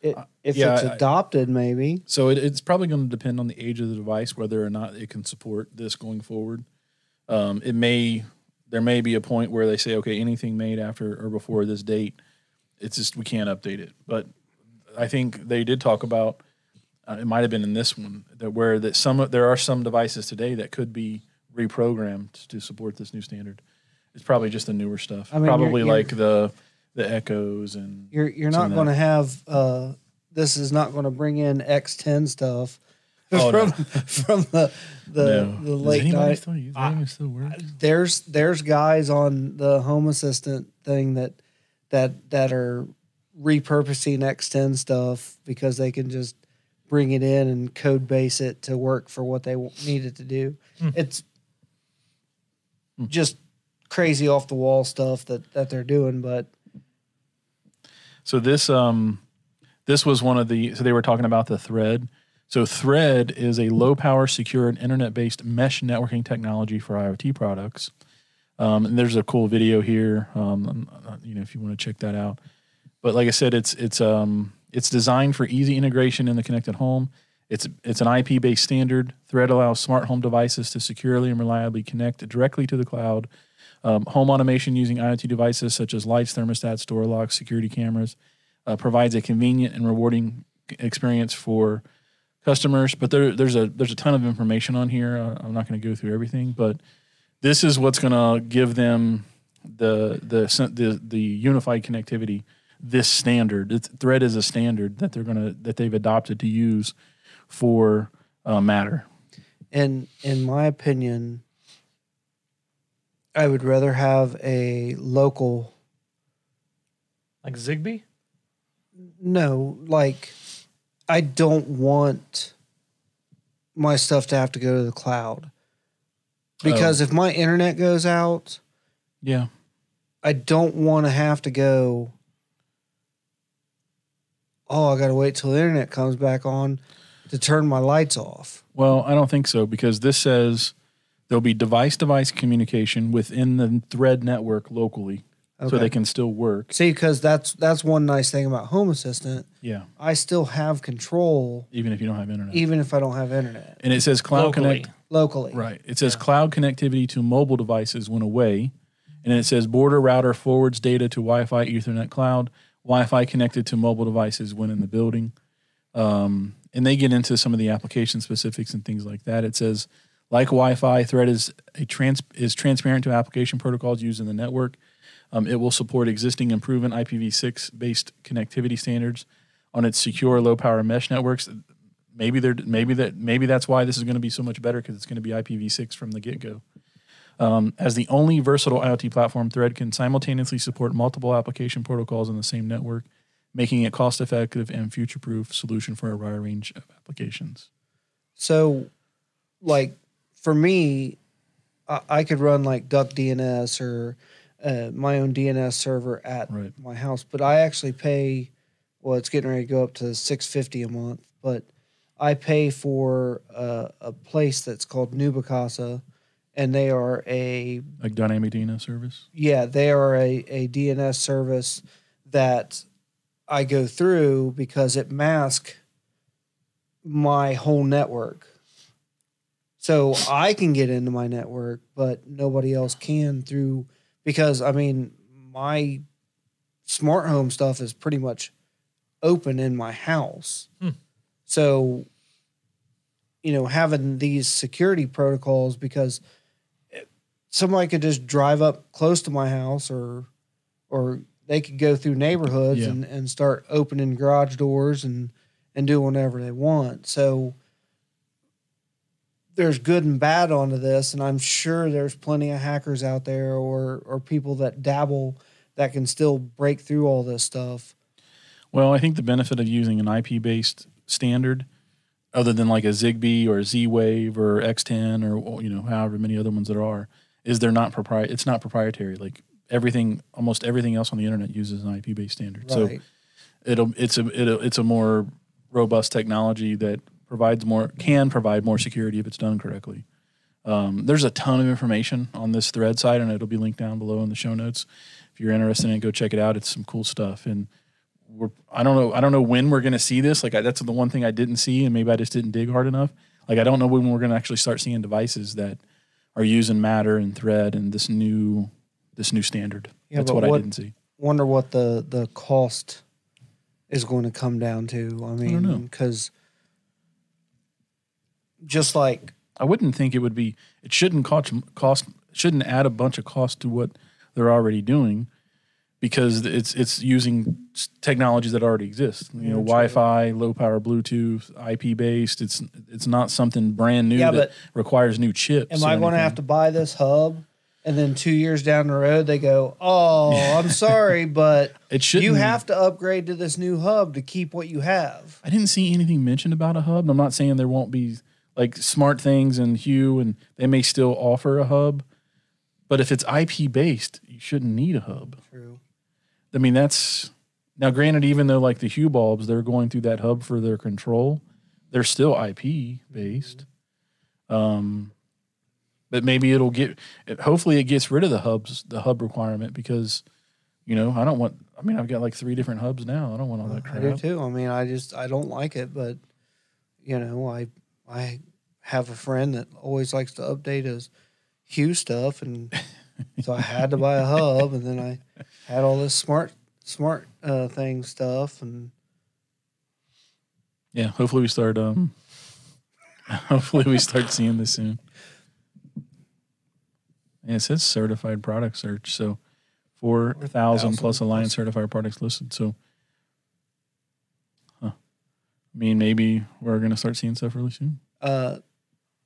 It If Yeah, it's I- adopted, maybe. So it, it's probably going to depend on the age of the device whether or not it can support this going forward. Um, it may there may be a point where they say, okay, anything made after or before this date, it's just we can't update it. But I think they did talk about uh, it might have been in this one that where that some there are some devices today that could be reprogrammed to support this new standard. It's probably just the newer stuff, I mean, you're- probably you're- like the the echoes and You're you're not going to have. Uh, this is not going to bring in X10 stuff Oh, no. from from the the, no. the late night. still use that? Still work? There's there's guys on the Home Assistant thing that that that are repurposing X10 stuff because they can just bring it in and code base it to work for what they need it to do. Hmm. It's just crazy off the wall stuff that that they're doing, but So this um this was one of the so they were talking about the thread. So thread is a low power, secure, and internet based mesh networking technology for IoT products. Um, and there's a cool video here. Um, uh, you know, if you want to check that out. But like I said, it's it's um it's designed for easy integration in the connected home. It's it's an IP based standard. Thread allows smart home devices to securely and reliably connect directly to the cloud. Um, home automation using IoT devices such as lights, thermostats, door locks, security cameras uh, provides a convenient and rewarding experience for customers. But there, there's a there's a ton of information on here. Uh, I'm not going to go through everything, but this is what's going to give them the the the the unified connectivity. This standard, it's, Thread is a standard that they're gonna that they've adopted to use for uh, Matter. And in my opinion, I would rather have a local. Like Zigbee? No, like I don't want my stuff to have to go to the cloud because oh. if my internet goes out, Yeah, I don't want to have to go. Oh, I got to wait till the internet comes back on to turn my lights off. Well, I don't think so because this says there'll be device device communication within the thread network locally so they can still work. See, because that's that's one nice thing about Home Assistant. Yeah, I still have control even if you don't have internet. even if I don't have internet and it says cloud Locally. connect. Locally. Right. It says cloud connectivity to mobile devices went away. And then it says border router forwards data to Wi Fi Ethernet cloud. Wi Fi connected to mobile devices when in the building. Um, and they get into some of the application specifics and things like that. It says, like Wi Fi, Thread is, a trans- is transparent to application protocols used in the network. Um, it will support existing and proven IPv6 based connectivity standards on its secure low power mesh networks. Maybe they're maybe that maybe that's why this is going to be so much better because it's going to be IPv6 from the get go. Um, as the only versatile IoT platform, Thread can simultaneously support multiple application protocols in the same network, making it cost effective and future proof solution for a wide range of applications. So, like for me, I, I could run like Duck DNS or uh, my own DNS server at Right. my house, but I actually pay. Well, it's getting ready to go up to six fifty a month, but I pay for a, a place that's called Nabu Casa, and they are a Like dynamic DNS service. yeah, they are a, a DNS service that I go through because it masks my whole network. So I can get into my network, but nobody else can through because I mean my smart home stuff is pretty much open in my house. Hmm. So you know, having these security protocols because somebody could just drive up close to my house or or they could go through neighborhoods Yeah. and, and start opening garage doors and and do whatever they want. So there's good and bad onto this, and I'm sure there's plenty of hackers out there or or people that dabble that can still break through all this stuff. Well, I think the benefit of using an IP based standard, other than like a Zigbee or Z Wave or X10 or you know however many other ones there are, is they're not propri- It's not proprietary. Like everything, almost everything else on the internet uses an IP based standard. So it'll it's a it'll, it's a more robust technology that provides more can provide more security if it's done correctly. Um, there's a ton of information on this thread site, and it'll be linked down below in the show notes. If you're interested in it, go check it out. It's some cool stuff. And we're I don't know I don't know when we're going to see this. Like I, that's the one thing I didn't see, and maybe I just didn't dig hard enough. Like I don't know when we're going to actually start seeing devices that are using Matter and Thread and this new this new standard. Yeah, that's but what, I didn't see. Wonder what the the cost is going to come down to. I mean, because just like I wouldn't think it would be. It shouldn't cost cost shouldn't add a bunch of cost to what they're already doing, because it's it's using technologies that already exist. You know, Wi-Fi, low power Bluetooth, IP based. It's it's not something brand new Yeah, that but requires new chips. Am I going to have to buy this hub? And then two years down the road, they go, "Oh, I'm sorry, but It shouldn't. you have to upgrade to this new hub to keep what you have." I didn't see anything mentioned about a hub. I'm not saying there won't be like smart things and Hue, and they may still offer a hub. But if it's IP based, you shouldn't need a hub. True. I mean, that's now granted, even though like the Hue bulbs, they're going through that hub for their control, they're still IP based. Um, but maybe it'll get, it, hopefully, it gets rid of the hubs, the hub requirement because, you know, I don't want, I mean, I've got like three different hubs now. I don't want all that crap. I do crap. too. I mean, I just I don't like it, but you know, I I have a friend that always likes to update his Hue stuff, and so I had to buy a hub, and then I had all this smart smart uh, thing stuff, and Yeah, hopefully we start. Um, hopefully we start seeing this soon. Yeah, it says certified product search, so four thousand 4,000 plus Alliance plus. certified products listed. So, huh. I mean, maybe we're gonna start seeing stuff really soon, uh,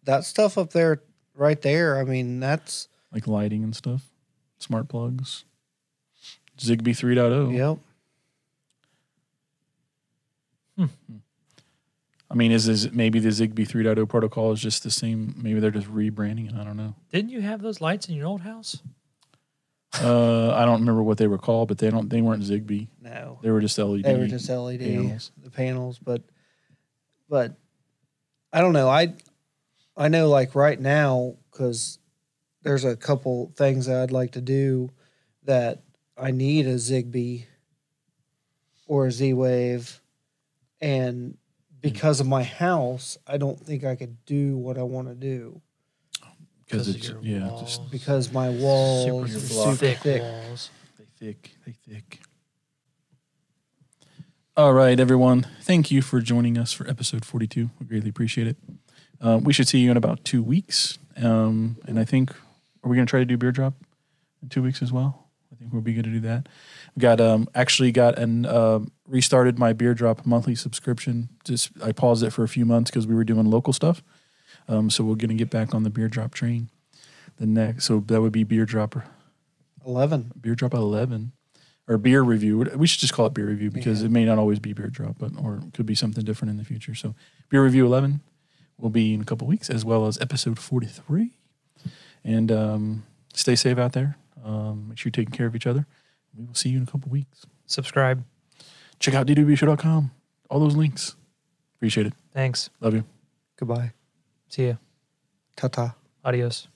that stuff up there, right there. I mean, that's like lighting and stuff, smart plugs, Zigbee 3.0. yep. I mean, is is maybe the Zigbee 3.0 protocol is just the same? Maybe they're just rebranding it. I don't know. Didn't you have those lights in your old house? Uh, I don't remember what they were called, but they don't. They weren't Zigbee. No, They were just LED. they were just LED panels. the panels, but but I don't know. I I know like right now because there's a couple things that I'd like to do that I need a Zigbee or a Z Wave, and because of my house, I don't think I could do what I want to do because of it's your yeah, walls. just because my walls super, are block. super thick, thick. walls. they thick, they thick. All right, everyone. Thank you for joining us for episode forty-two. We greatly appreciate it. Uh, we should see you in about two weeks, um, and I think are we going to try to do beer drop in two weeks as well? I think we'll be good to do that. We got um, actually got and um restarted my beer drop monthly subscription. Just I paused it for a few months because we were doing local stuff. Um, so we're going to get back on the beer drop train. The next, so that would be beer dropper Eleven. beer drop at 11 or beer review we should just call it beer review because Yeah. it may not always be beer drop but or it could be something different in the future so beer review 11 will be in a couple weeks as well as episode 43 and um, stay safe out there um, make sure you're taking care of each other we will see you in a couple weeks Subscribe. check out dwshow.com all those links appreciate it Thanks. love you Goodbye. See ya. Ta ta. Adios.